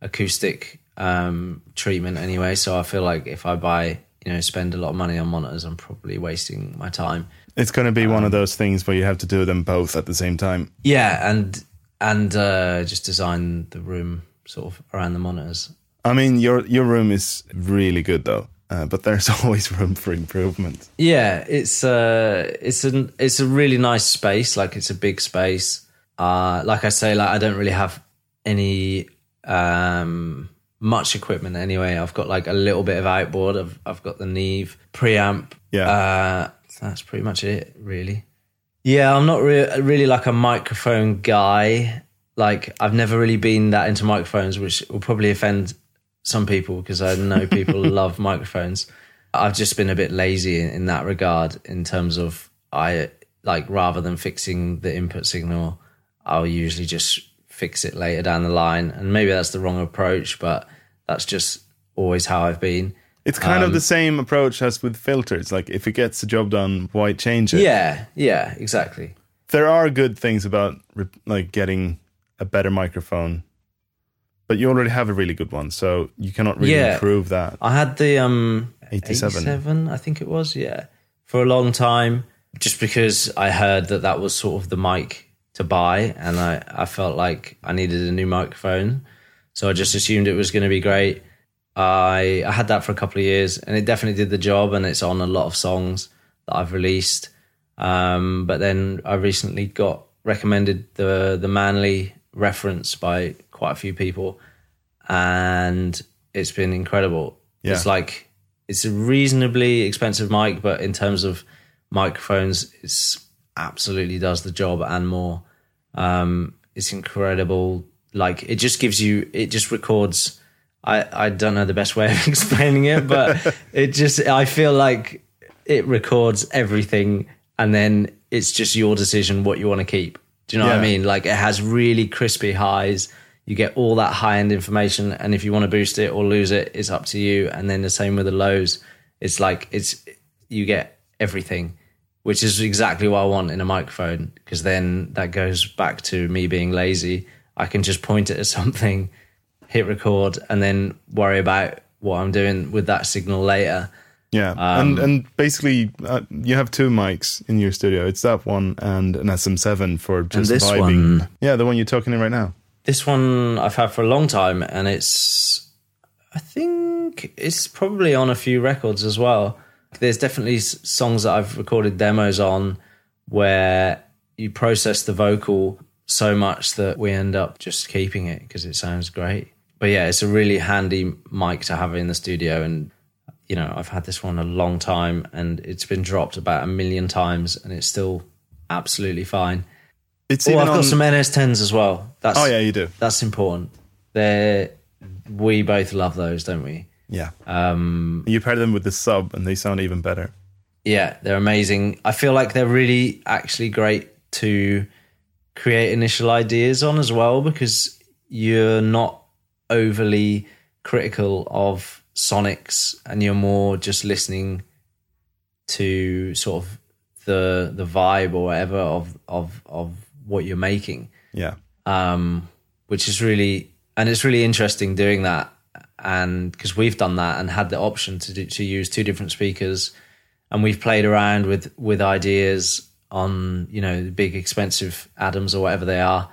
B: acoustic um, treatment anyway, so I feel like if I buy, you know, spend a lot of money on monitors, I'm probably wasting my time.
A: It's going to be
B: Um,
A: one of those things where you have to do them both at the same time.
B: Yeah, and and uh, just design the room sort of around the monitors.
A: I mean, your your room is really good though, uh, but there's always room for improvement.
B: Yeah, it's uh it's an it's a really nice space. Like it's a big space. Uh like I say, like I don't really have any um much equipment anyway. I've got like a little bit of outboard. I've I've got the Neve preamp.
A: Yeah.
B: Uh that's pretty much it, really. Yeah, I'm not re- really like a microphone guy. Like I've never really been that into microphones, which will probably offend some people because I know people love microphones. I've just been a bit lazy in, in that regard in terms of I like rather than fixing the input signal, I'll usually just fix it later down the line. And maybe that's the wrong approach, but that's just always how I've been.
A: It's kind
B: Um,
A: of the same approach as with filters. Like if it gets the job done, why change it?
B: Yeah, yeah, exactly.
A: There are good things about like getting a better microphone, but you already have a really good one, so you cannot really
B: Yeah.
A: improve that.
B: I had the um
A: 87.
B: 87, I think it was, yeah, for a long time, just because I heard that that was sort of the mic to buy, and I I felt like I needed a new microphone, so I just assumed it was going to be great. I I had that for a couple of years, and it definitely did the job, and it's on a lot of songs that I've released. Um, but then I recently got recommended the the Manley reference by quite a few people, and it's been incredible.
A: Yeah.
B: It's like it's a reasonably expensive mic, but in terms of microphones, it's absolutely does the job and more. Um, it's incredible. Like it just gives you, it just records. I I don't know the best way of explaining it, but it just I feel like it records everything, and then it's just your decision what you want to keep. Do you know what I mean? Like it has really crispy highs. You get all that high end information, and if you want to boost it or lose it, it's up to you. And then the same with the lows. It's like it's you get everything, which is exactly what I want in a microphone. Because then that goes back to me being lazy. I can just point it at something, hit record, and then worry about what I'm doing with that signal later.
A: Yeah,
B: Um,
A: and and basically, uh, you have two mics in your studio. It's that one and an SM7 for just
B: this
A: vibing.
B: one-
A: Yeah, the one you're talking in right now.
B: This one I've had for a long time, and it's I think it's probably on a few records as well. There's definitely songs that I've recorded demos on where you process the vocal so much that we end up just keeping it because it sounds great. But yeah, it's a really handy mic to have in the studio. And, you know, I've had this one a long time and it's been dropped about a million times and it's still absolutely fine.
A: It's
B: Oh, I've
A: on,
B: got some NS10s as well. That's,
A: Oh yeah, you do.
B: That's important. They're, we both love those, don't we?
A: Yeah. Um, you pair them with the sub, and they sound even better.
B: Yeah, they're amazing. I feel like they're really actually great to create initial ideas on as well because you're not overly critical of sonics and you're more just listening to sort of the the vibe or whatever of of of what you're making
A: Yeah.
B: um, which is really and it's really interesting doing that and because we've done that and had the option to do, to use two different speakers. And we've played around with with ideas on you know the big expensive Adams or whatever they are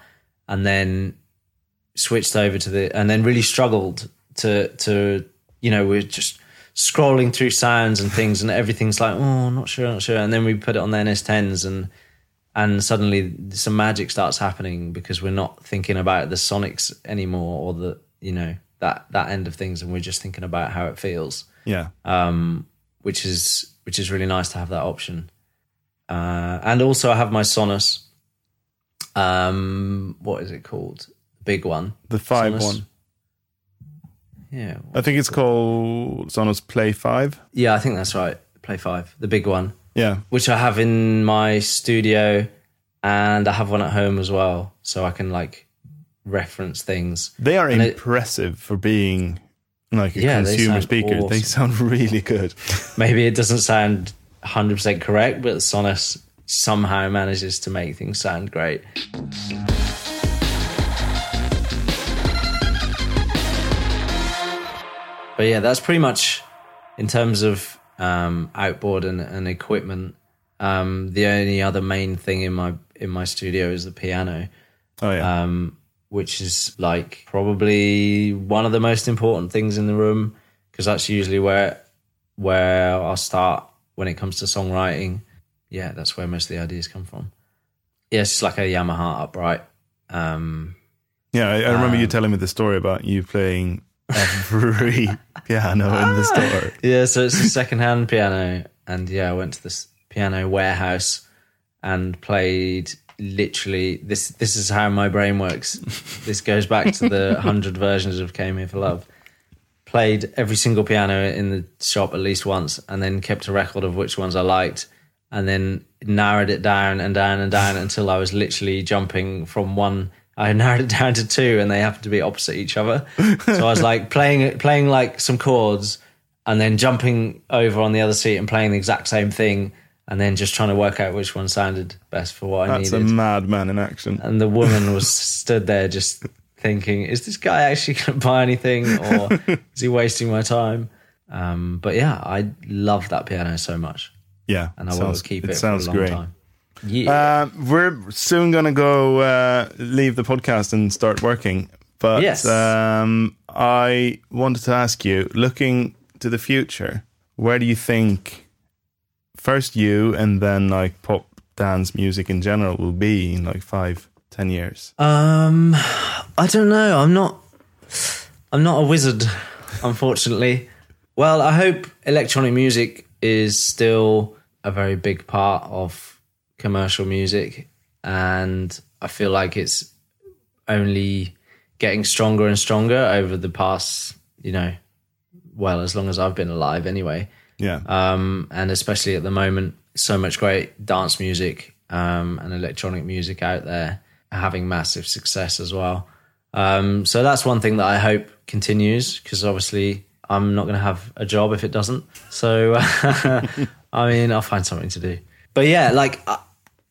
B: and then switched over to the and then really struggled to to you know we're just scrolling through sounds and things and everything's like oh not sure not sure. And then we put it on the ns10s and and suddenly some magic starts happening because we're not thinking about the sonics anymore or the you know that that end of things and we're just thinking about how it feels
A: Yeah.
B: um, which is which is really nice to have that option. Uh, and also, I have my Sonos. Um, what is it called? Big one.
A: the five
B: Sonos.
A: one.
B: Yeah,
A: I think it's called Sonos Play Five.
B: yeah, I think that's right. Play Five, the big one,
A: Yeah.
B: which I have in my studio, and I have one at home as well, so I can like reference things.
A: They are
B: And it-
A: impressive for being like a
B: Yeah,
A: consumer
B: sound
A: speaker. They sound really good.
B: Maybe it doesn't sound 100% correct, but Sonos somehow manages to make things sound great. But yeah, that's pretty much in terms of um, outboard and, and equipment. Um, the only other main thing in my in my studio is the piano
A: Oh yeah.
B: um, which is like probably one of the most important things in the room because that's usually where where I'll start when it comes to songwriting. Yeah, that's where most of the ideas come from. Yeah, it's like a Yamaha upright. Um,
A: yeah, I, I remember
B: um,
A: you telling me the story about you playing every piano in the store.
B: yeah, so it's a secondhand piano, and yeah, I went to this piano warehouse and played literally this. This is how my brain works. this goes back to the hundred versions of "Came Here for Love." Played every single piano in the shop at least once, and then kept a record of which ones I liked, and then narrowed it down and down and down until I was literally jumping from one. I narrowed it down to two, and they happened to be opposite each other. so I was like playing playing like some chords, and then jumping over on the other seat and playing the exact same thing, and then just trying to work out which one sounded best for what I needed.
A: That's a madman in action.
B: and the woman was stood there just thinking, "Is this guy actually going to buy anything, or is he wasting my time?" Um, but yeah, I love that piano so much,
A: Yeah,
B: and I
A: sounds,
B: will keep it,
A: It sounds
B: for a long
A: great.
B: time. Yeah,
A: Uh, we're soon gonna go uh, leave the podcast and start working. But
B: Yes.
A: um, I wanted to ask you, looking to the future, where do you think first you and then like pop dance music in general will be in like five, ten years?
B: Um, I don't know. I'm not. I'm not a wizard, unfortunately. Well, I hope electronic music is still a very big part of commercial music, and I feel like it's only getting stronger and stronger over the past, you know, well, as long as I've been alive, anyway
A: Yeah,
B: um, and especially at the moment, so much great dance music um, and electronic music out there having massive success as well. Um, so that's one thing that I hope continues because obviously I'm not going to have a job if it doesn't. So I mean, I'll find something to do. But yeah, like uh,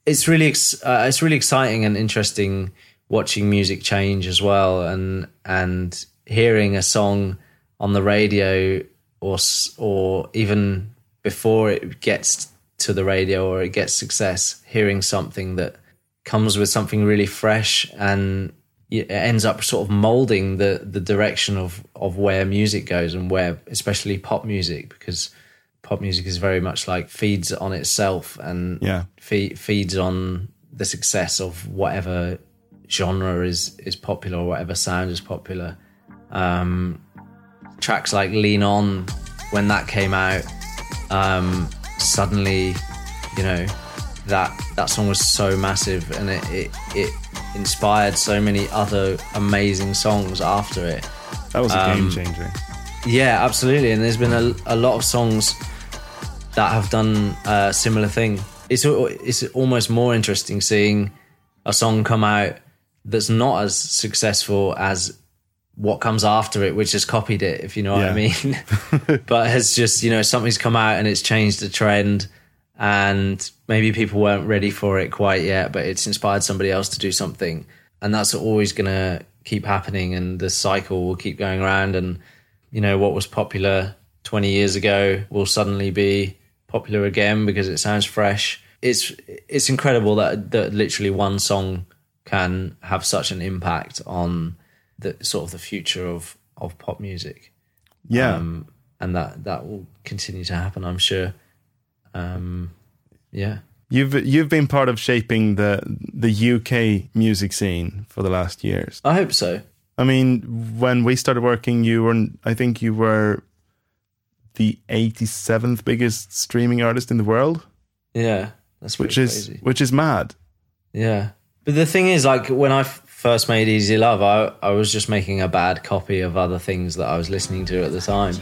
B: it's really uh, it's really exciting and interesting watching music change as well, and and hearing a song on the radio or or even before it gets to the radio or it gets success, hearing something that comes with something really fresh and it ends up sort of molding the the direction of of where music goes and where especially pop music because pop music is very much like feeds on itself and
A: Yeah.
B: fe- feeds on the success of whatever genre is is popular or whatever sound is popular um tracks like lean on when that came out um suddenly you know that that song was so massive and it it, it inspired so many other amazing songs after it
A: That was a
B: Um,
A: game changer.
B: yeah, absolutely. And there's been a, a lot of songs that have done a similar thing. It's it's almost more interesting seeing a song come out that's not as successful as what comes after it, which has copied it, if you know what I mean. but has just you know something's come out and it's changed the trend, and maybe people weren't ready for it quite yet, but it's inspired somebody else to do something, and that's always gonna keep happening, and the cycle will keep going around, and you know what was popular 20 years ago will suddenly be popular again because it sounds fresh. It's it's incredible that that literally one song can have such an impact on the sort of the future of of pop music
A: Yeah.
B: um and that that will continue to happen i'm sure um yeah
A: You've you've been part of shaping the the UK music scene for the last years.
B: i hope so
A: I mean, when we started working, you were I think you were the 87th biggest streaming artist in the world,
B: yeah that's
A: which is
B: crazy.
A: which is mad.
B: Yeah. But the thing is, like, when I first made Easy Love, I, I was just making a bad copy of other things that I was listening to at the time.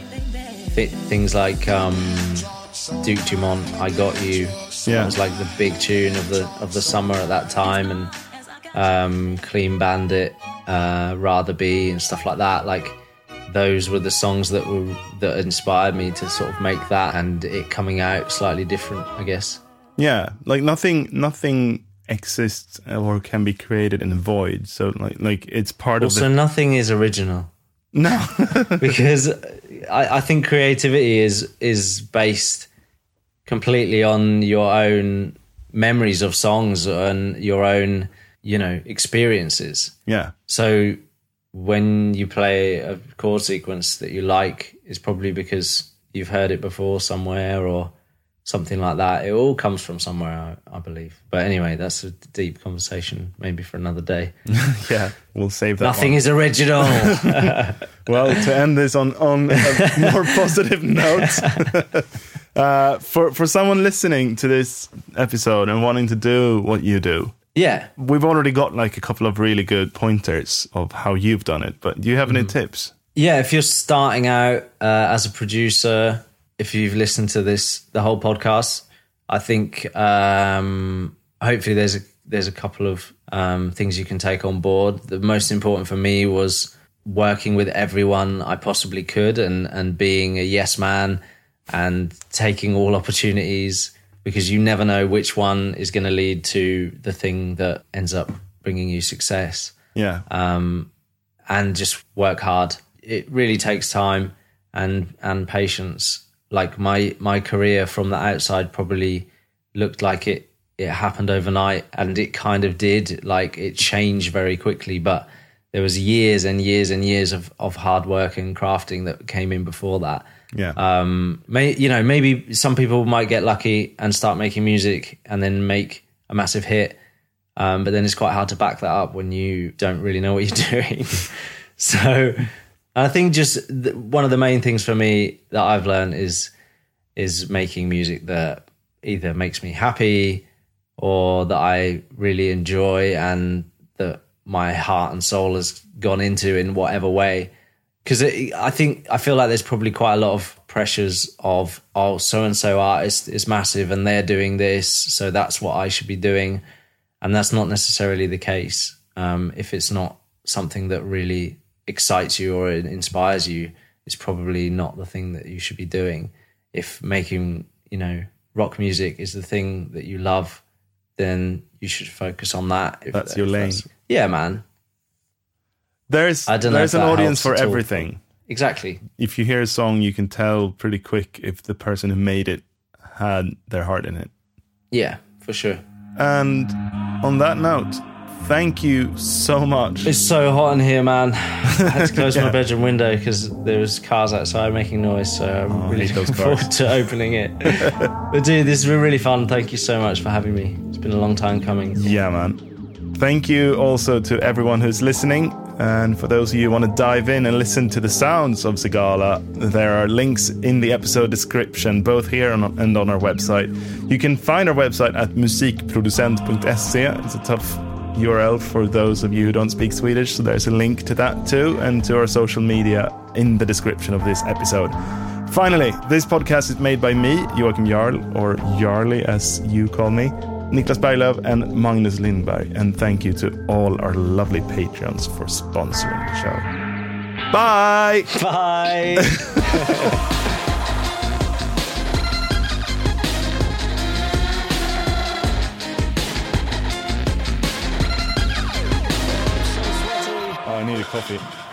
B: Th- things like um, Duke Dumont, I Got You.
A: Yeah.
B: That was like the big tune of the of the summer at that time. And um, Clean Bandit, uh, Rather Be, and stuff like that. Like, those were the songs that were that inspired me to sort of make that and it coming out slightly different, I guess.
A: Yeah, like nothing nothing exists or can be created in a void. So like like it's part
B: Also,
A: of the
B: nothing is original.
A: no.
B: because I, I think creativity is is based completely on your own memories of songs and your own you know experiences
A: yeah,
B: so when you play a chord sequence that you like it's probably because you've heard it before somewhere or something like that it all comes from somewhere i, I believe but anyway that's a deep conversation maybe for another day
A: yeah. We'll save that.
B: nothing
A: one.
B: is original
A: Well, to end this on on a more positive note, uh, for for someone listening to this episode and wanting to do what you do,
B: yeah
A: we've already got like a couple of really good pointers of how you've done it. But do you have any tips?
B: Yeah, if you're starting out uh, as a producer, if you've listened to this the whole podcast, I think um, hopefully there's a there's a couple of um, things you can take on board. The most important for me was working with everyone I possibly could and and being a yes man and taking all opportunities because you never know which one is going to lead to the thing that ends up bringing you success
A: Yeah,
B: um, and just work hard. It really takes time and and patience. Like my my career from the outside probably looked like it it happened overnight, and it kind of did. Like it changed very quickly, but there was years and years and years of of hard work and crafting that came in before that.
A: yeah,
B: Um, may you know maybe some people might get lucky and start making music and then make a massive hit, um, but then it's quite hard to back that up when you don't really know what you're doing. so I think just th- one of the main things for me that I've learned is is making music that either makes me happy or that I really enjoy and that my heart and soul has gone into in whatever way. Because I think I feel like there's probably quite a lot of pressures of oh so and so artist is massive and they're doing this so that's what I should be doing. And that's not necessarily the case um, if it's not something that really excites you or inspires you it's probably not the thing that you should be doing if making you know rock music is the thing that you love then you should focus on that if
A: That's your lane.
B: yeah man
A: there's
B: I don't know
A: there's an audience for
B: at all.
A: everything.
B: exactly
A: If you hear a song, you can tell pretty quick if the person who made it had their heart in it.
B: yeah for sure
A: And on that note, thank you so much.
B: It's so hot in here, man. I had to close
A: Yeah.
B: my bedroom window because there was cars outside making noise. So I'm
A: Oh,
B: really looking forward to opening it. but dude, this has been really fun. Thank you so much for having me. It's been a long time coming.
A: Yeah, man. Thank you also to everyone who's listening. And for those of you who want to dive in and listen to the sounds of Sigala, there are links in the episode description, both here and on, and on our website. You can find our website at musikproducent.se. It's a tough URL for those of you who don't speak Swedish, so there's a link to that too, and to our social media in the description of this episode. Finally, this podcast is made by me, Joachim Jarl, or Jarly as you call me, Niklas Berglöf, and Magnus Lindberg. And thank you to all our lovely patrons for sponsoring the show. Bye!
B: Bye.
A: coffee.